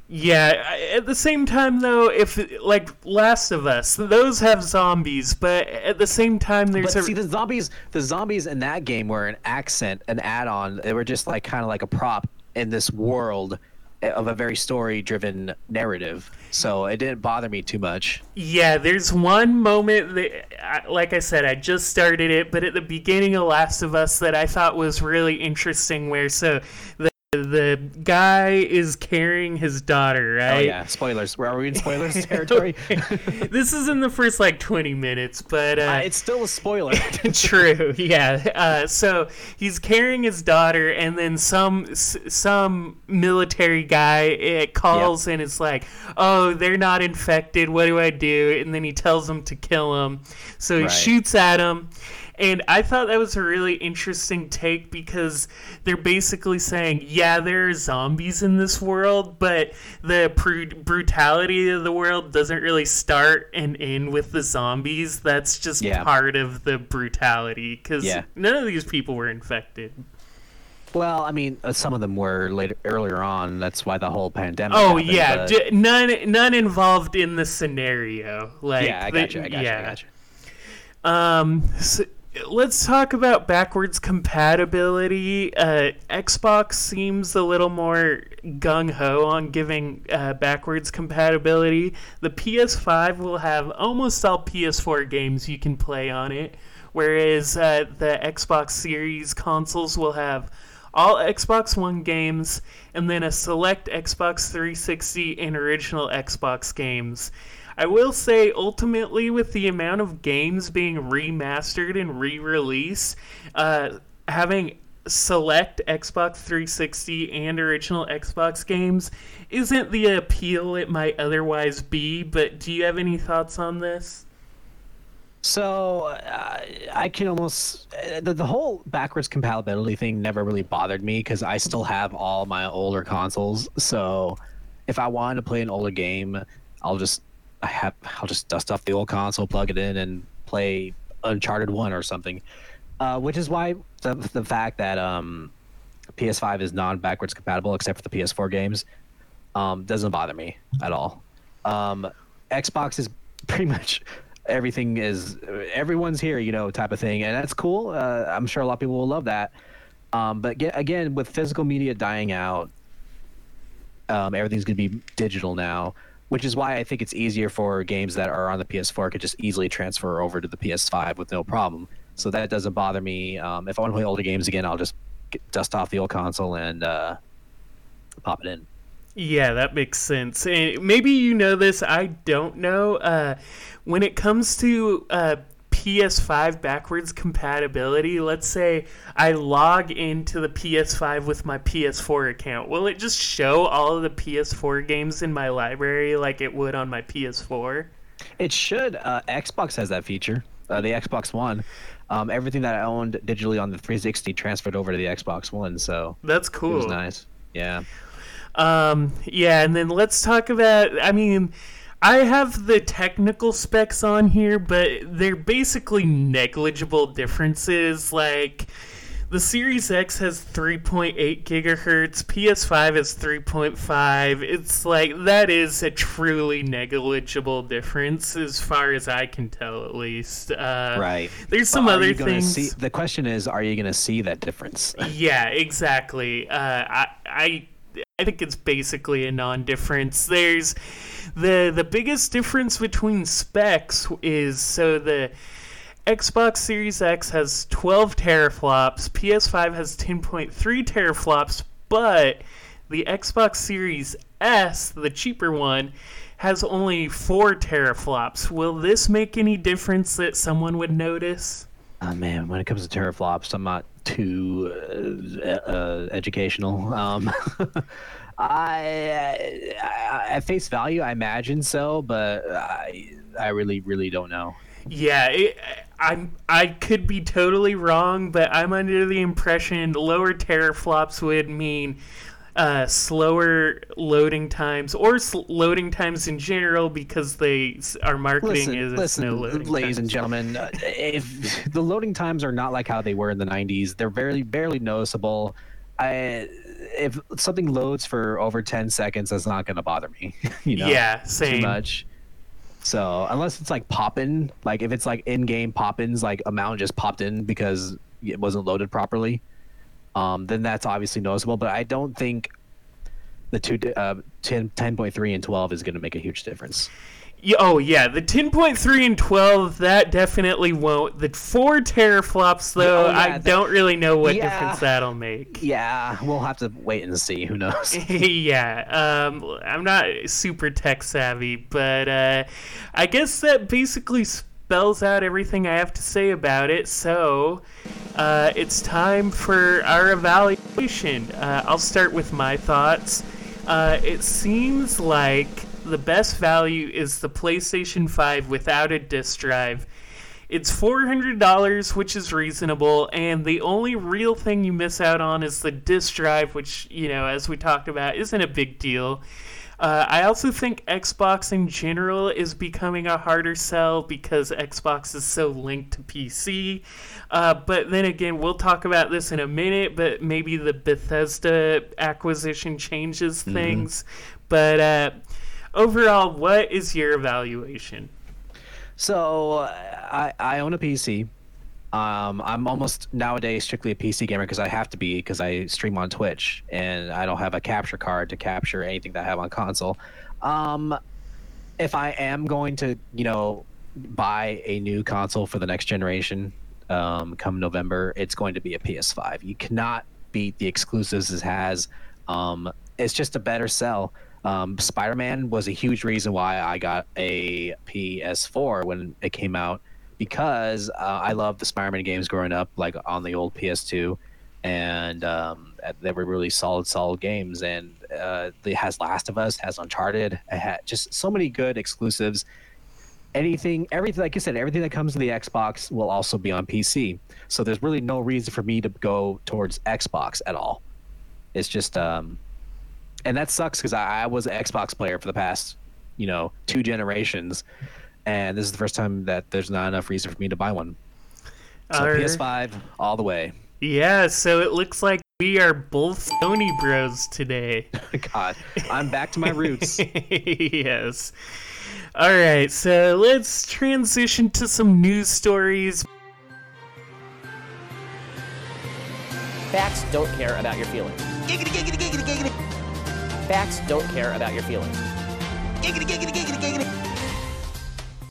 yeah. At the same time, though, if like Last of Us, those have zombies, but at the same time, there's But a see, the zombies, the zombies in that game were an accent, an add-on. They were just like kind of like a prop in this world eh, of a very story-driven narrative. So it didn't bother me too much. Yeah, there's one moment that, like I said, I just started it, but at the beginning of Last of Us that I thought was really interesting, where so the the guy is carrying his daughter, right? Oh yeah, spoilers. Where are we in spoilers territory? this is in the first like 20 minutes, but uh, Uh, it's still a spoiler. True. Yeah. Uh, so he's carrying his daughter, and then some s- some military guy it calls and it's like, "Oh, they're not infected. What do I do?" And then he tells him to kill him. So he Right. shoots at him. And I thought that was a really interesting take because they're basically saying, yeah, there are zombies in this world, but the pru- brutality of the world doesn't really start and end with the zombies. That's just Yeah. part of the brutality because Yeah. none of these people were infected. Well, I mean, uh, some of them were later earlier on. That's why the whole pandemic. Oh happened, yeah, but- d- none none involved in the scenario. Like yeah, I the- got you. I got yeah. I got you. Um, so let's talk about backwards compatibility. Uh, Xbox seems a little more gung ho on giving uh, backwards compatibility. The PS5 will have almost all PS4 games you can play on it, whereas uh, the Xbox Series consoles will have all Xbox One games and then a select Xbox 360 and original Xbox games. I will say, ultimately, with the amount of games being remastered and re released, uh, having select Xbox 360 and original Xbox games isn't the appeal it might otherwise be, but do you have any thoughts on this? So uh, I can almost uh, the, the whole backwards compatibility thing never really bothered me because I still have all my older consoles. So if I wanted to play an older game, I'll just I have I'll just dust off the old console, plug it in, and play Uncharted One or something. Uh, which is why the the fact that um, PS5 is non backwards compatible except for the PS4 games um, doesn't bother me at all. Um, Xbox is pretty much everything is everyone's here, you know, type of thing, and that's cool. Uh, I'm sure a lot of people will love that. Um, but get, again, with physical media dying out, um, everything's going to be digital now, which is why I think it's easier for games that are on the PS4 could just easily transfer over to the PS5 with no problem. So that doesn't bother me. Um, if I want to play older games again, I'll just get, dust off the old console and uh, pop it in. Yeah, that makes sense. And maybe you know this, I don't know. Uh, when it comes to uh, PS5 backwards compatibility, let's say I log into the PS5 with my PS4 account, will it just show all of the PS4 games in my library like it would on my PS4? It should. Uh, Xbox has that feature. Uh, the Xbox One. Um, everything that I owned digitally on the 360 transferred over to the Xbox One. So that's cool. It was nice. Yeah. Um, yeah, and then let's talk about. I mean, I have the technical specs on here, but they're basically negligible differences. Like the Series X has 3.8 gigahertz, PS5 is 3.5. It's like that is a truly negligible difference as far as I can tell, at least. Uh, right. There's some Well, other things. See, the question is, are you going to see that difference? Yeah, exactly. Uh, I, I, I think it's basically a non-difference. There's the the biggest difference between specs is so the Xbox Series X has 12 teraflops, PS5 has 10.3 teraflops, but the Xbox Series S, the cheaper one, has only 4 teraflops. Will this make any difference that someone would notice? Oh man, when it comes to teraflops, I'm not too uh, uh, educational. Um, I, I, at face value, I imagine so, but I, I really, really don't know. Yeah, it, I'm. I could be totally wrong, but I'm under the impression lower teraflops would mean uh, slower loading times or sl- loading times in general because they are marketing Listen, as listen, no loading ladies times. and gentlemen, uh, if the loading times are not like how they were in the '90s, they're barely, barely noticeable. I, if something loads for over 10 seconds, that's not going to bother me. you know, Yeah, same. Too much. So unless it's like popping, like if it's like in-game pop-ins, like a mountain just popped in because it wasn't loaded properly, um, then that's obviously noticeable. But I don't think the two uh, 10, 10.3 and 12 is going to make a huge difference. Oh yeah, the 10.3 and 12 that definitely won't. The four teraflops though, Oh, yeah, I that- don't really know what Yeah. difference that'll make. Yeah, we'll have to wait and see. Who knows? yeah, um, I'm not super tech savvy, but uh, I guess that basically spells out everything I have to say about it. So uh, it's time for our evaluation. Uh, I'll start with my thoughts. Uh, it seems like the best value is the PlayStation 5 without a disc drive. It's $400, which is reasonable, and the only real thing you miss out on is the disc drive, which, you know, as we talked about, isn't a big deal. Uh, I also think Xbox in general is becoming a harder sell because Xbox is so linked to PC. Uh, but then again, we'll talk about this in a minute, but maybe the Bethesda acquisition changes Mhm. things. But uh, overall, what is your evaluation? So I I own a PC. Um, I'm almost nowadays strictly a PC gamer because I have to be because I stream on Twitch and I don't have a capture card to capture anything that I have on console. Um, if I am going to, you know, buy a new console for the next generation, um, come November, it's going to be a PS5. You cannot beat the exclusives it has. Um, it's just a better sell. Um, Spider-Man was a huge reason why I got a PS4 when it came out because uh, I loved the Spider-Man games growing up, like on the old PS2, and um, they were really solid, solid games. And uh, it has Last of Us, has Uncharted, had just so many good exclusives. Anything, everything, like you said, everything that comes to the Xbox will also be on PC. So there's really no reason for me to go towards Xbox at all. It's just, um, and that sucks because I, I was an Xbox player for the past, you know, two generations, and this is the first time that there's not enough reason for me to buy one. So Alright. PS5 all the way. Yeah, so it looks like we are both Sony bros today. God, I'm back to my roots. yes. All right, so let's transition to some news stories. Facts don't care about your feelings. Giggity, giggity, giggity, giggity. Facts don't care about your feelings. Giggity, giggity, giggity, giggity.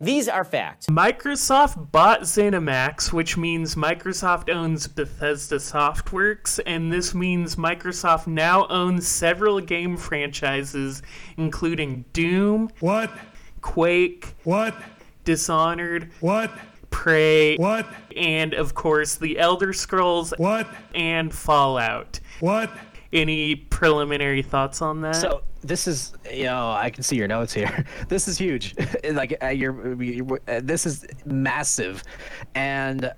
These are facts. Microsoft bought ZeniMax, which means Microsoft owns Bethesda Softworks, and this means Microsoft now owns several game franchises, including Doom, What? Quake, What? Dishonored, What? Prey, What? and of course The Elder Scrolls What? and Fallout. What? Any preliminary thoughts on that? So this is, you know, I can see your notes here. This is huge. like uh, you're, you're uh, this is massive, and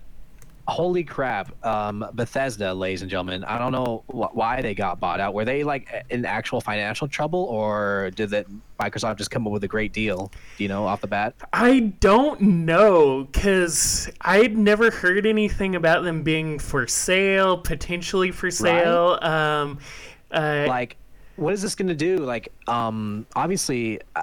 holy crap, um, Bethesda, ladies and gentlemen. I don't know wh- why they got bought out. Were they like in actual financial trouble, or did that Microsoft just come up with a great deal? You know off the bat? I don't know because I'd never heard anything about them being for sale, potentially for sale. Um, uh, like what is this going to do like um obviously uh,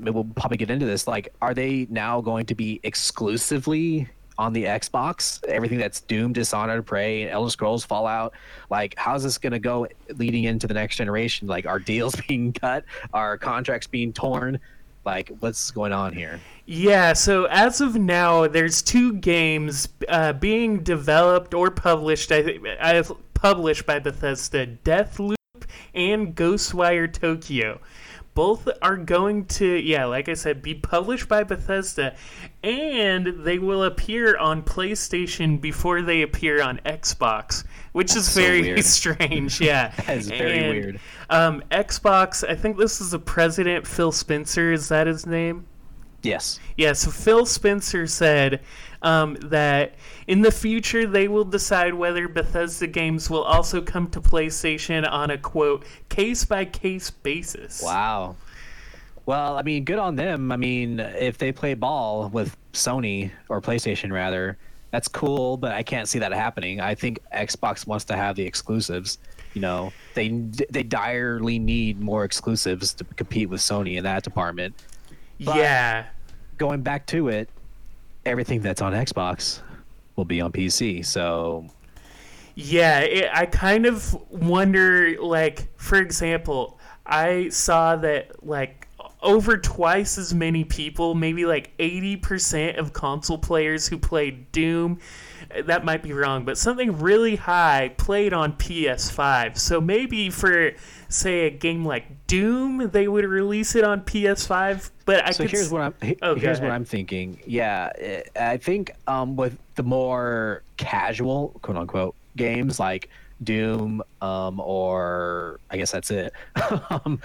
we'll probably get into this like are they now going to be exclusively on the xbox everything that's doom dishonored prey and elder scrolls fallout like how's this going to go leading into the next generation like are deals being cut are contracts being torn like what's going on here Yeah, so as of now, there's two games uh, being developed or published. I think I've published by Bethesda: Deathloop and Ghostwire Tokyo. Both are going to, yeah, like I said, be published by Bethesda, and they will appear on PlayStation before they appear on Xbox, which is so very weird. strange. Yeah, That is very And, weird. Um, Xbox, I think this is the president, Phil Spencer. Is that his name? yes Yeah, so Phil Spencer said um, that in the future they will decide whether Bethesda games will also come to PlayStation on a quote case by case basis. Wow. Well, I mean, good on them. I mean, if they play ball with Sony or PlayStation rather, that's cool, but I can't see that happening. I think Xbox wants to have the exclusives. You know, they they direly need more exclusives to compete with Sony in that department. But yeah. Going back to it, everything that's on Xbox will be on PC. So Yeah, it, I kind of wonder, like, for example, I saw that, like, over twice as many people, maybe like 80% of console players who played Doom, that might be wrong, but something really high played on PS5. So maybe for, say, a game like Doom, they would release it on PS5, but I so here's s- what I'm Oh, here's what. I'm thinking. Yeah, eh, I think um, with the more casual quote unquote games like Doom um, or I guess that's it. um,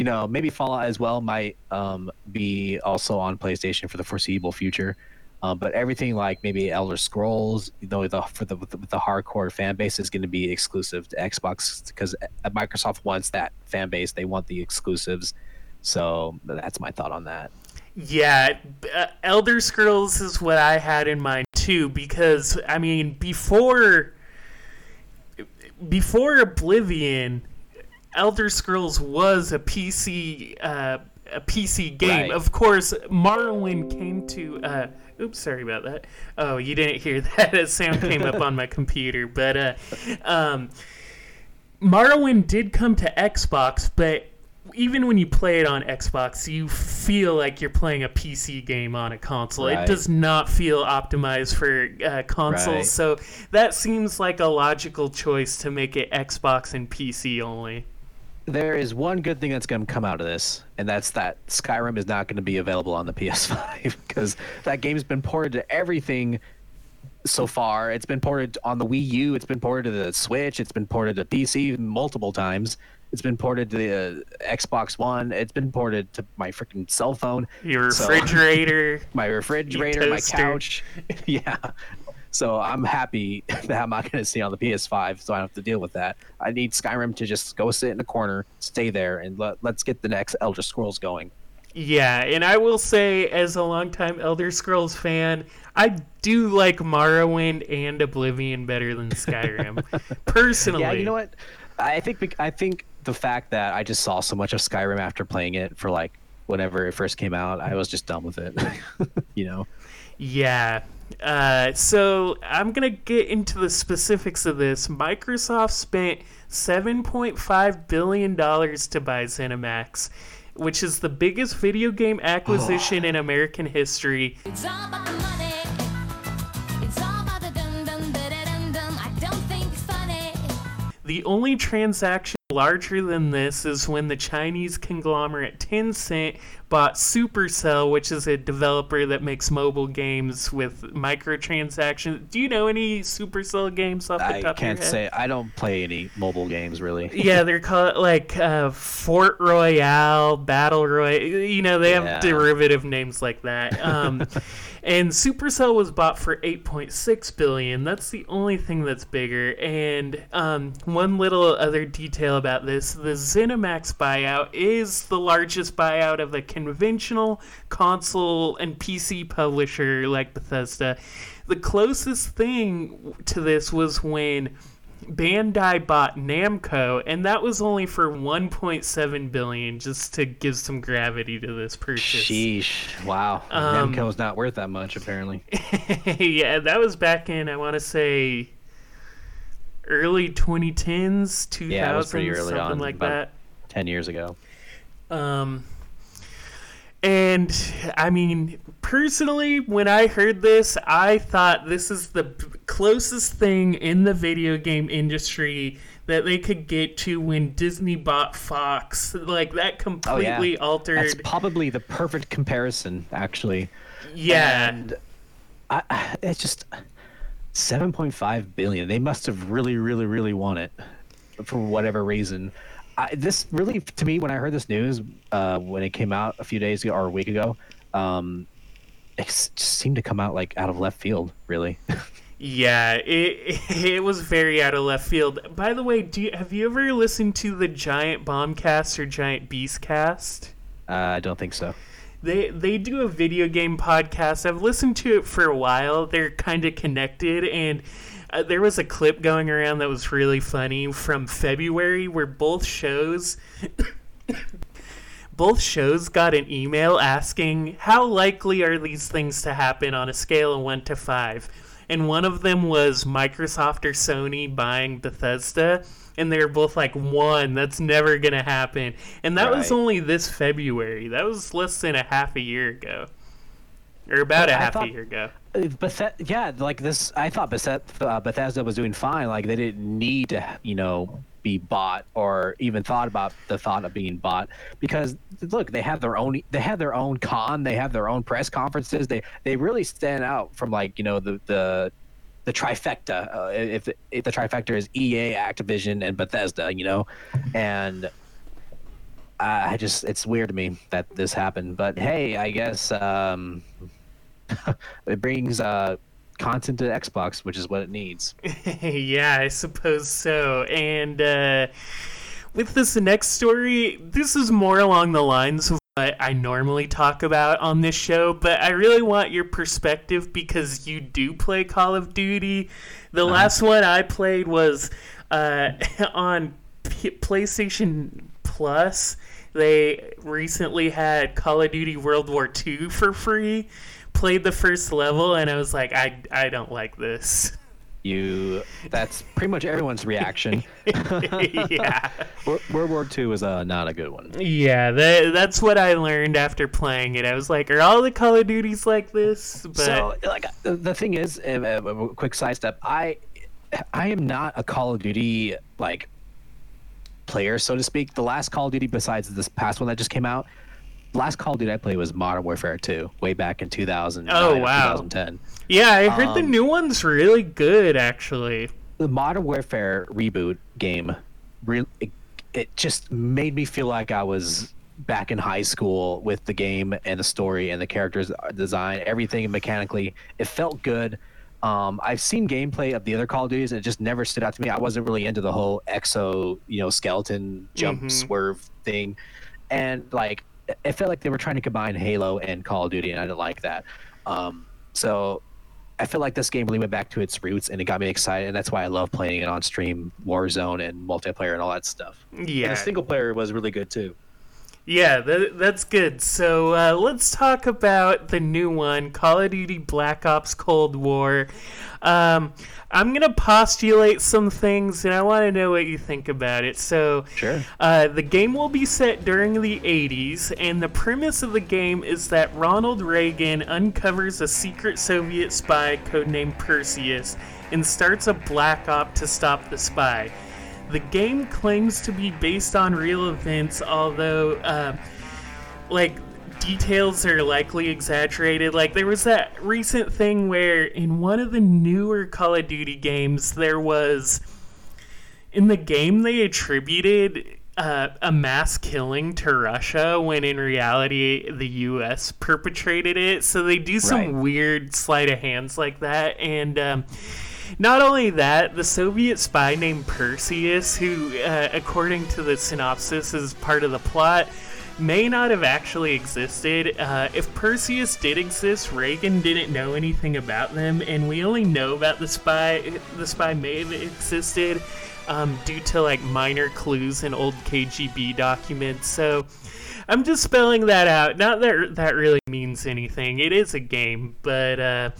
you know, maybe Fallout as well might um, be also on PlayStation for the foreseeable future. Um, but everything like maybe Elder Scrolls, you know, the for the the, the hardcore fan base is going to be exclusive to Xbox because Microsoft wants that fan base. They want the exclusives. So that's my thought on that. Yeah, uh, Elder Scrolls is what I had in mind too because I mean before before Oblivion, Elder Scrolls was a PC uh, a PC game. Right. Of course, Morrowind came to. Uh, oops, sorry about that. Oh, you didn't hear that. A sound came up on my computer, but uh, um, Morrowind did come to Xbox, but even when you play it on Xbox, you feel like you're playing a PC game on a console. It does not feel optimized for uh, consoles, Right. so that seems like a logical choice to make it Xbox and PC only. There is one good thing that's going to come out of this, and that's that Skyrim is not going to be available on the PS5 because that game's been ported to everything so far. It's been ported on the Wii U. It's been ported to the Switch. It's been ported to PC multiple times. It's been ported to the uh, Xbox One. It's been ported to my freaking cell phone. Your So- refrigerator. my refrigerator, my couch. yeah. So I'm happy that I'm not going to see on the PS5, so I don't have to deal with that. I need Skyrim to just go sit in the corner, stay there, and let, let's get the next Elder Scrolls going. Yeah, and I will say, as a longtime Elder Scrolls fan, I do like Morrowind and Oblivion better than Skyrim. Personally. Yeah, you know what? I think I think the fact that I just saw so much of Skyrim after playing it for like whenever it first came out, I was just done with it. you know. Yeah. Uh, so I'm gonna get into the specifics of this. Microsoft spent 7.5 billion dollars to buy ZeniMax, which is the biggest video game acquisition in American history. It's all about the money. It's all about the dum dum da da dum dum. I don't think it's funny. The only transaction larger than this is when the Chinese conglomerate Tencent bought Supercell, which is a developer that makes mobile games with microtransactions. Do you know any Supercell games off the I top of your head? I can't say I don't play any mobile games really. yeah, they're called like uh, Fort Royale, Battle Royale. You know, they have Yeah. derivative names like that. Um, and Supercell was bought for 8.6 billion. That's the only thing that's bigger. And um, one little other detail about this: the ZeniMax buyout is the largest buyout of a conventional console and PC publisher like Bethesda. The closest thing to this was when Bandai bought Namco, and that was only for 1.7 billion, just to give some gravity to this purchase. Sheesh! Wow, Um, was not worth that much apparently. yeah, that was back in I want to say early 2010s, 2000s, yeah, it was pretty early something on, like about that. ten years ago. Um, and I mean, personally, when I heard this, I thought this is the closest thing in the video game industry that they could get to when Disney bought Fox. Like that completely altered. Oh, That's probably the perfect comparison, actually. Yeah. And I, I- it's just 7.5 billion. They must have really, really, really won it for whatever reason. I, this really, to me, when I heard this news, uh, when it came out a few days ago or a week ago, um, it just seemed to come out like out of left field, really. Yeah, it it was very out of left field. By the way, do you, have you ever listened to the Giant Bombcast or Giant Beastcast? uh, I don't think so. They they do a video game podcast. I've listened to it for a while. They're kind of connected, and uh, there was a clip going around that was really funny from February where both shows. Both shows got an email asking how likely are these things to happen on a scale of 1 to 5. And one of them was Microsoft or Sony buying Bethesda. And they were both like, one, that's never going to happen. And that was only this February. That was less than a half a year ago. Or about But a I half a year ago. Bethe- yeah, like this, I thought Bethe- uh, Bethesda was doing fine. Like they didn't need to, you know, be bought or even thought about the thought of being bought because look, they have their own, they have their own con, they have their own press conferences. They they really stand out from like you know the the the trifecta. Uh, if, if the trifecta is EA, Activision, and Bethesda, you know, and I just it's weird to me that this happened. But hey, I guess. um it brings uh, content to Xbox, which is what it needs. yeah, I suppose so. And uh, with this next story, this is more along the lines of what I normally talk about on this show, but I really want your perspective because you do play Call of Duty. The last one I played was uh, on P- PlayStation Plus. They recently had Call of Duty World War II for free. Played the first level, and I was like, I, I don't like this. You that's pretty much everyone's reaction. yeah. World War II was uh, not a good one. Yeah, that, that's what I learned after playing it. I was like, are all the Call of Duties like this? But So, like, the- thing is, uh, uh, a quick sidestep. I, I am not a Call of Duty like player, so to speak. The last Call of Duty, besides this past one that just came out, last Call of Duty I played was Modern Warfare 2, way back in 2000. Oh, wow. 2010. Yeah, I heard the Um, new one's really good, actually. the Modern Warfare reboot game, re- it, it just made me feel like I was back in high school with the game and the story and the characters design, everything mechanically. It felt good. Um, I've seen gameplay of the other Call of Duties and it just never stood out to me. I wasn't really into the whole exo, you know, skeleton jump Mhm. swerve thing, and like it- it felt like they were trying to combine Halo and Call of Duty, and I didn't like that. Um, so I feel like this game really went back to its roots and it got me excited, and that's why I love playing it on stream, Warzone, and multiplayer and all that stuff. Yeah. and the single player was really good too. Yeah, that, that's good. So uh, let's talk about the new one, Call of Duty Black Ops Cold War. Um, I'm gonna postulate some things, and I want to know what you think about it. So, Sure. uh, the game will be set during the 80s, and the premise of the game is that Ronald Reagan uncovers a secret Soviet spy codenamed Perseus and starts a black op to stop the spy. The game claims to be based on real events, although, uh, like, details are likely exaggerated. Like, there was that recent thing where in one of the newer Call of Duty games, there was. In the game, they attributed uh, a mass killing to Russia when in reality the U.S. perpetrated it. So they do some Right. weird sleight of hands like that. And um, not only that, the Soviet spy named Perseus, who, uh, according to the synopsis, is part of the plot, may not have actually existed. Uh, if Perseus did exist, Reagan didn't know anything about them, and we only know about the spy. The spy may have existed um, due to like minor clues in old KGB documents. So. I'm just spelling that out. Not that that really means anything. It is a game, but uh,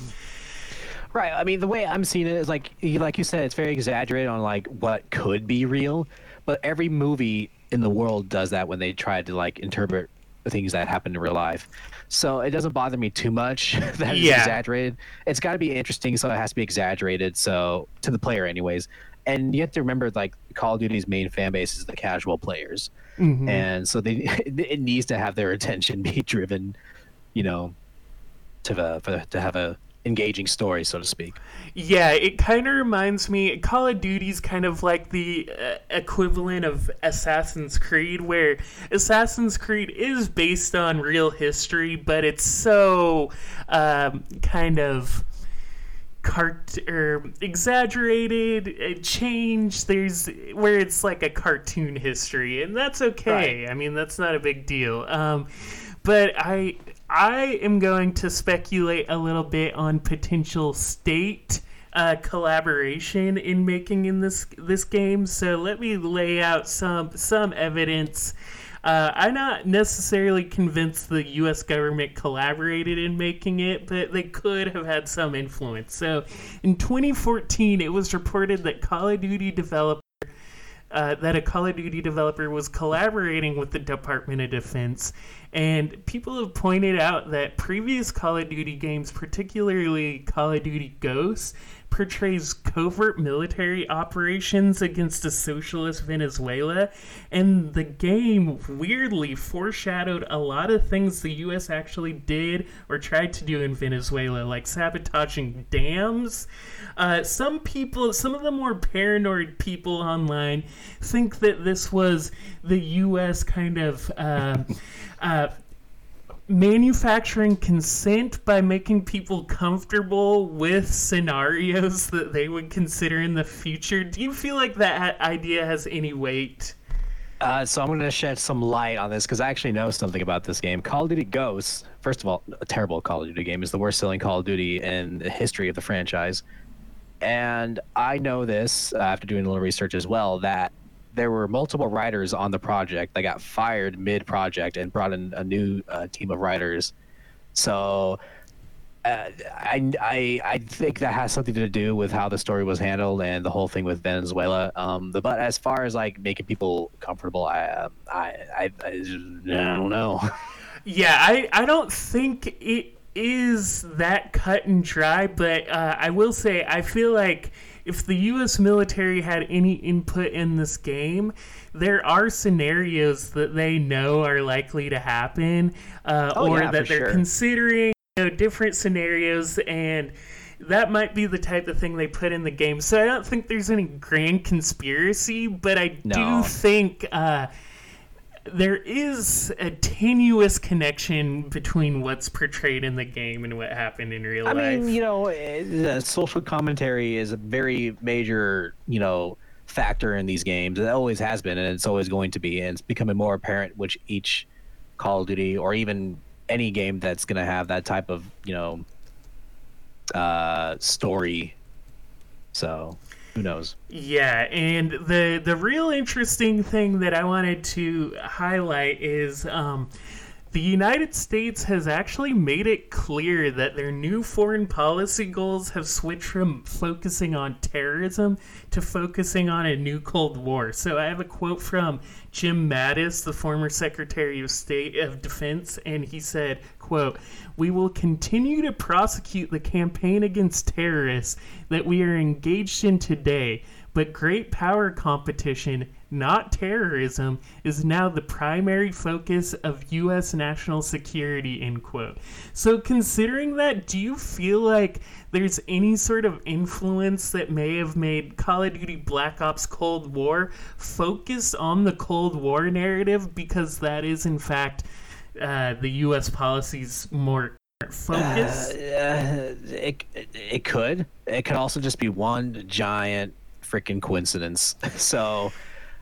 Right. I mean, the way I'm seeing it is like, you- like you said, it's very exaggerated on like what could be real, but every movie in the world does that when they try to like interpret things that happen in real life. So it doesn't bother me too much that it's Yeah. exaggerated. It's got to be interesting, so it has to be exaggerated. So to the player, anyways. And you have to remember, like Call of Duty's main fan base is the casual players, Mhm. and so they it needs to have their attention be driven, you know, to the, for, to have a engaging story, so to speak. Yeah, it kind of reminds me. Call of Duty's kind of like the uh, equivalent of Assassin's Creed, where Assassin's Creed is based on real history, but it's so um, kind of cart or exaggerated, it changed. There's where it's like a cartoon history, and that's okay. I mean, that's not a big deal. Um, but I I am going to speculate a little bit on potential state uh, collaboration in making in this this game. So let me lay out some some evidence. Uh, I'm not necessarily convinced the U.S. government collaborated in making it, but they could have had some influence. So, in 2014, it was reported that Call of Duty developer uh, that a Call of Duty developer was collaborating with the Department of Defense. And people have pointed out that previous Call of Duty games, particularly Call of Duty Ghosts, portrays covert military operations against a socialist Venezuela. And the game weirdly foreshadowed a lot of things the US actually did or tried to do in Venezuela, like sabotaging dams. Uh, some people, some of the more paranoid people online, think that this was the U.S. kind of um uh, manufacturing consent by making people comfortable with scenarios that they would consider in the future. Do you feel like that idea has any weight? Uh, so I'm going to shed some light on this because I actually know something about this game. Call of Duty Ghosts, first of all, a terrible Call of Duty game, is the worst selling Call of Duty in the history of the franchise. And I know this uh, after doing a little research as well that there were multiple writers on the project that got fired mid project and brought in a new uh, team of writers. So uh, I, I I think that has something to do with how the story was handled and the whole thing with Venezuela. Um, the, but as far as like making people comfortable, I um, I I, I, I don't know. Yeah, I, I don't think it is that cut and dry, but uh, I will say I feel like if the U.S. military had any input in this game, there are scenarios that they know are likely to happen, uh, Oh, or yeah, that they're sure. considering you know, different scenarios and. That might be the type of thing they put in the game. So I don't think there's any grand conspiracy, but I No. do think uh, there is a tenuous connection between what's portrayed in the game and what happened in real I life. mean, you know, eh, the social commentary is a very major, you know, factor in these games. It always has been, and it's always going to be, and it's becoming more apparent which each Call of Duty or even any game that's going to have that type of, you know, uh, story. So, who knows? Yeah, and the the real interesting thing that I wanted to highlight is um, the United States has actually made it clear that their new foreign policy goals have switched from focusing on terrorism to focusing on a new Cold War. So I have a quote from Jim Mattis, the former Secretary of State of Defense, and he said, quote, "We will continue to prosecute the campaign against terrorists that we are engaged in today." But great power competition, not terrorism, is now the primary focus of U.S. national security. End quote. So, considering that, do you feel like there's any sort of influence that may have made Call of Duty Black Ops Cold War focus on the Cold War narrative because that is, in fact, uh, the U.S. policy's more focus? Uh, it, it could. It could also just be one giant freaking coincidence. so,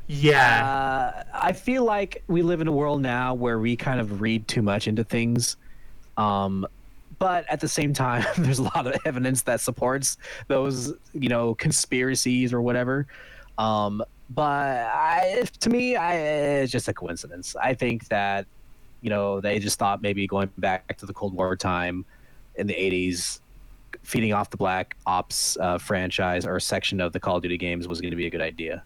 yeah. Uh, I feel like we live in a world now where we kind of read too much into things. Um, but at the same time, there's a lot of evidence that supports those, you know, conspiracies or whatever. Um, but I, to me, I, it's just a coincidence. I think that, you know, they just thought maybe going back to the Cold War time in the 80s, feeding off the Black Ops uh, franchise or section of the Call of Duty games was going to be a good idea.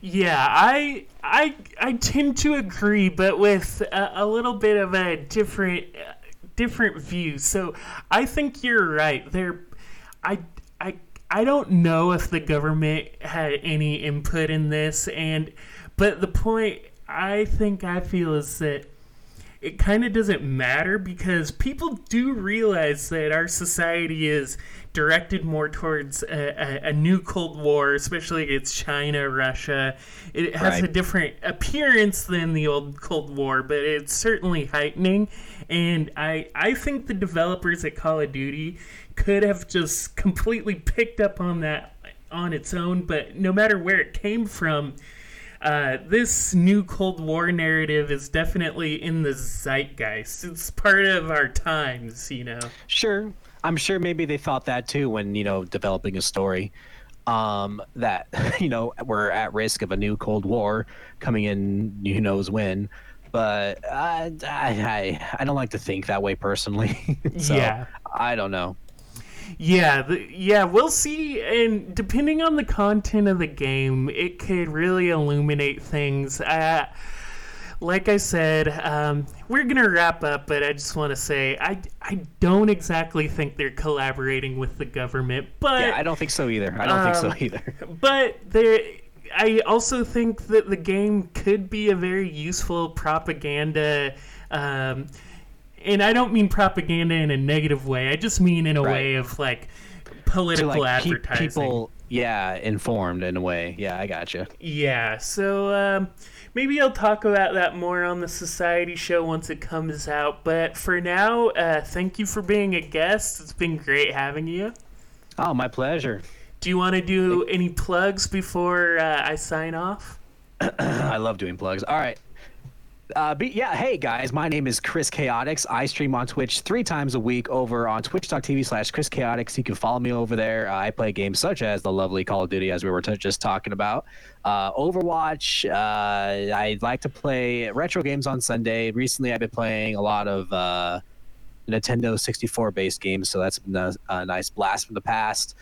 Yeah, I I I tend to agree, but with a, a little bit of a different uh, different view. So I think you're right. There, I I I don't know if the government had any input in this, and but the point I think I feel is that it kind of doesn't matter because people do realize that our society is directed more towards a, a, a new Cold War, especially against China, Russia. It has a different appearance than the old Cold War, but it's certainly heightening. And I, I think the developers at Call of Duty could have just completely picked up on that on its own, but no matter where it came from, uh, this new Cold War narrative is definitely in the zeitgeist. It's part of our times, you know. Sure. I'm sure maybe they thought that too when, you know, developing a story. Um, that, you know, we're at risk of a new Cold War coming in who knows when. But I, I, I, don't like to think that way personally. so Yeah. I don't know. Yeah, the, yeah, we'll see. And depending on the content of the game, it could really illuminate things. Uh, like I said, um, we're gonna wrap up, but I just want to say I I don't exactly think they're collaborating with the government, but yeah, I don't think so either. I don't think um, so either. but there i also think that the game could be a very useful propaganda um, and i don't mean propaganda in a negative way i just mean in a way of like political to like advertising people, yeah, informed in a way. Yeah, I gotcha. yeah so um, maybe i'll talk about that more on the society show once it comes out but for now uh, thank you for being a guest it's been great having you Oh, my pleasure. do you want to do any plugs before uh, i sign off I love doing plugs. All right. Uh, yeah, hey guys, my name is Chris Chaotix. I stream on Twitch three times a week over on twitch.tv slash Chris Chaotix. You can follow me over there. Uh, I play games such as the lovely Call of Duty, as we were t- just talking about, uh, Overwatch. Uh, I like to play retro games on Sunday. Recently, I've been playing a lot of uh, Nintendo 64 based games, so that's been a, a nice blast from the past.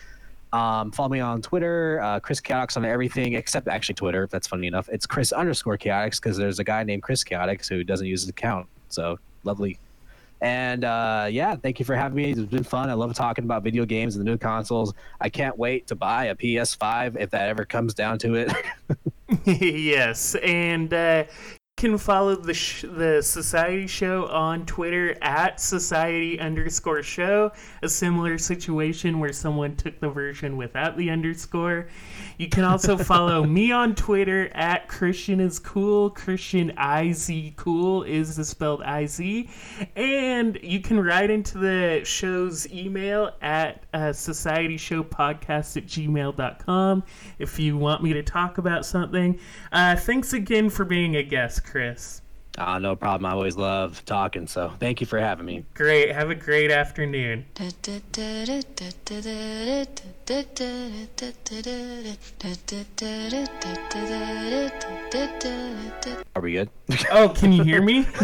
Um, follow me on Twitter, uh, Chris Chaotix on everything except actually Twitter. That's funny enough. It's Chris underscore Chaotix because there's a guy named Chris Chaotix who doesn't use his account. So lovely. And uh, yeah, thank you for having me. It's been fun. I love talking about video games and the new consoles. I can't wait to buy a PS5 if that ever comes down to it. yes, and uh, can follow the sh- the Society Show on Twitter at Society underscore Show. A similar situation where someone took the version without the underscore. You can also follow me on Twitter at Christian is cool. Christian Iz cool is the spelled Iz, and you can write into the show's email at uh, societyshowpodcast at gmail.com if you want me to talk about something. Uh, thanks again for being a guest, Chris. Ah, no problem. I always love talking. So thank you for having me. Great. Have a great afternoon. Are we good? Oh, can you hear me?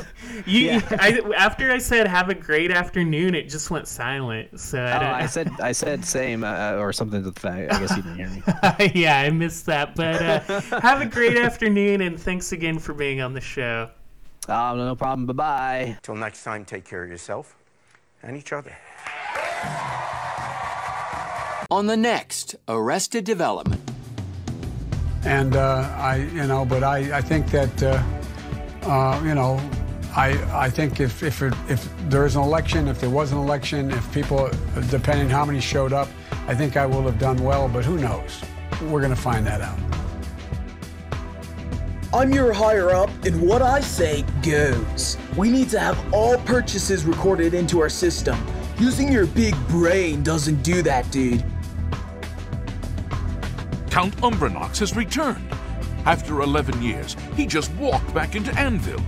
You, Yeah. I, after I said "Have a great afternoon," it just went silent. So I Oh. I said I said same uh, or something to the fact. I guess you didn't hear me. yeah, I missed that. But uh, have a great afternoon, and thanks again for being on the show. Oh, no problem. Bye bye. Till next time, take care of yourself and each other. On the next Arrested Development. And uh, I, you know, but I, I think that, uh, uh, you know, I, I think if if, it, if there is an election, if there was an election, if people, depending how many showed up, I think I will have done well. But who knows? We're going to find that out. I'm your higher up, and what I say goes. We need to have all purchases recorded into our system. Using your big brain doesn't do that, dude. Count Umbranox has returned. After 11 years, he just walked back into Anvil.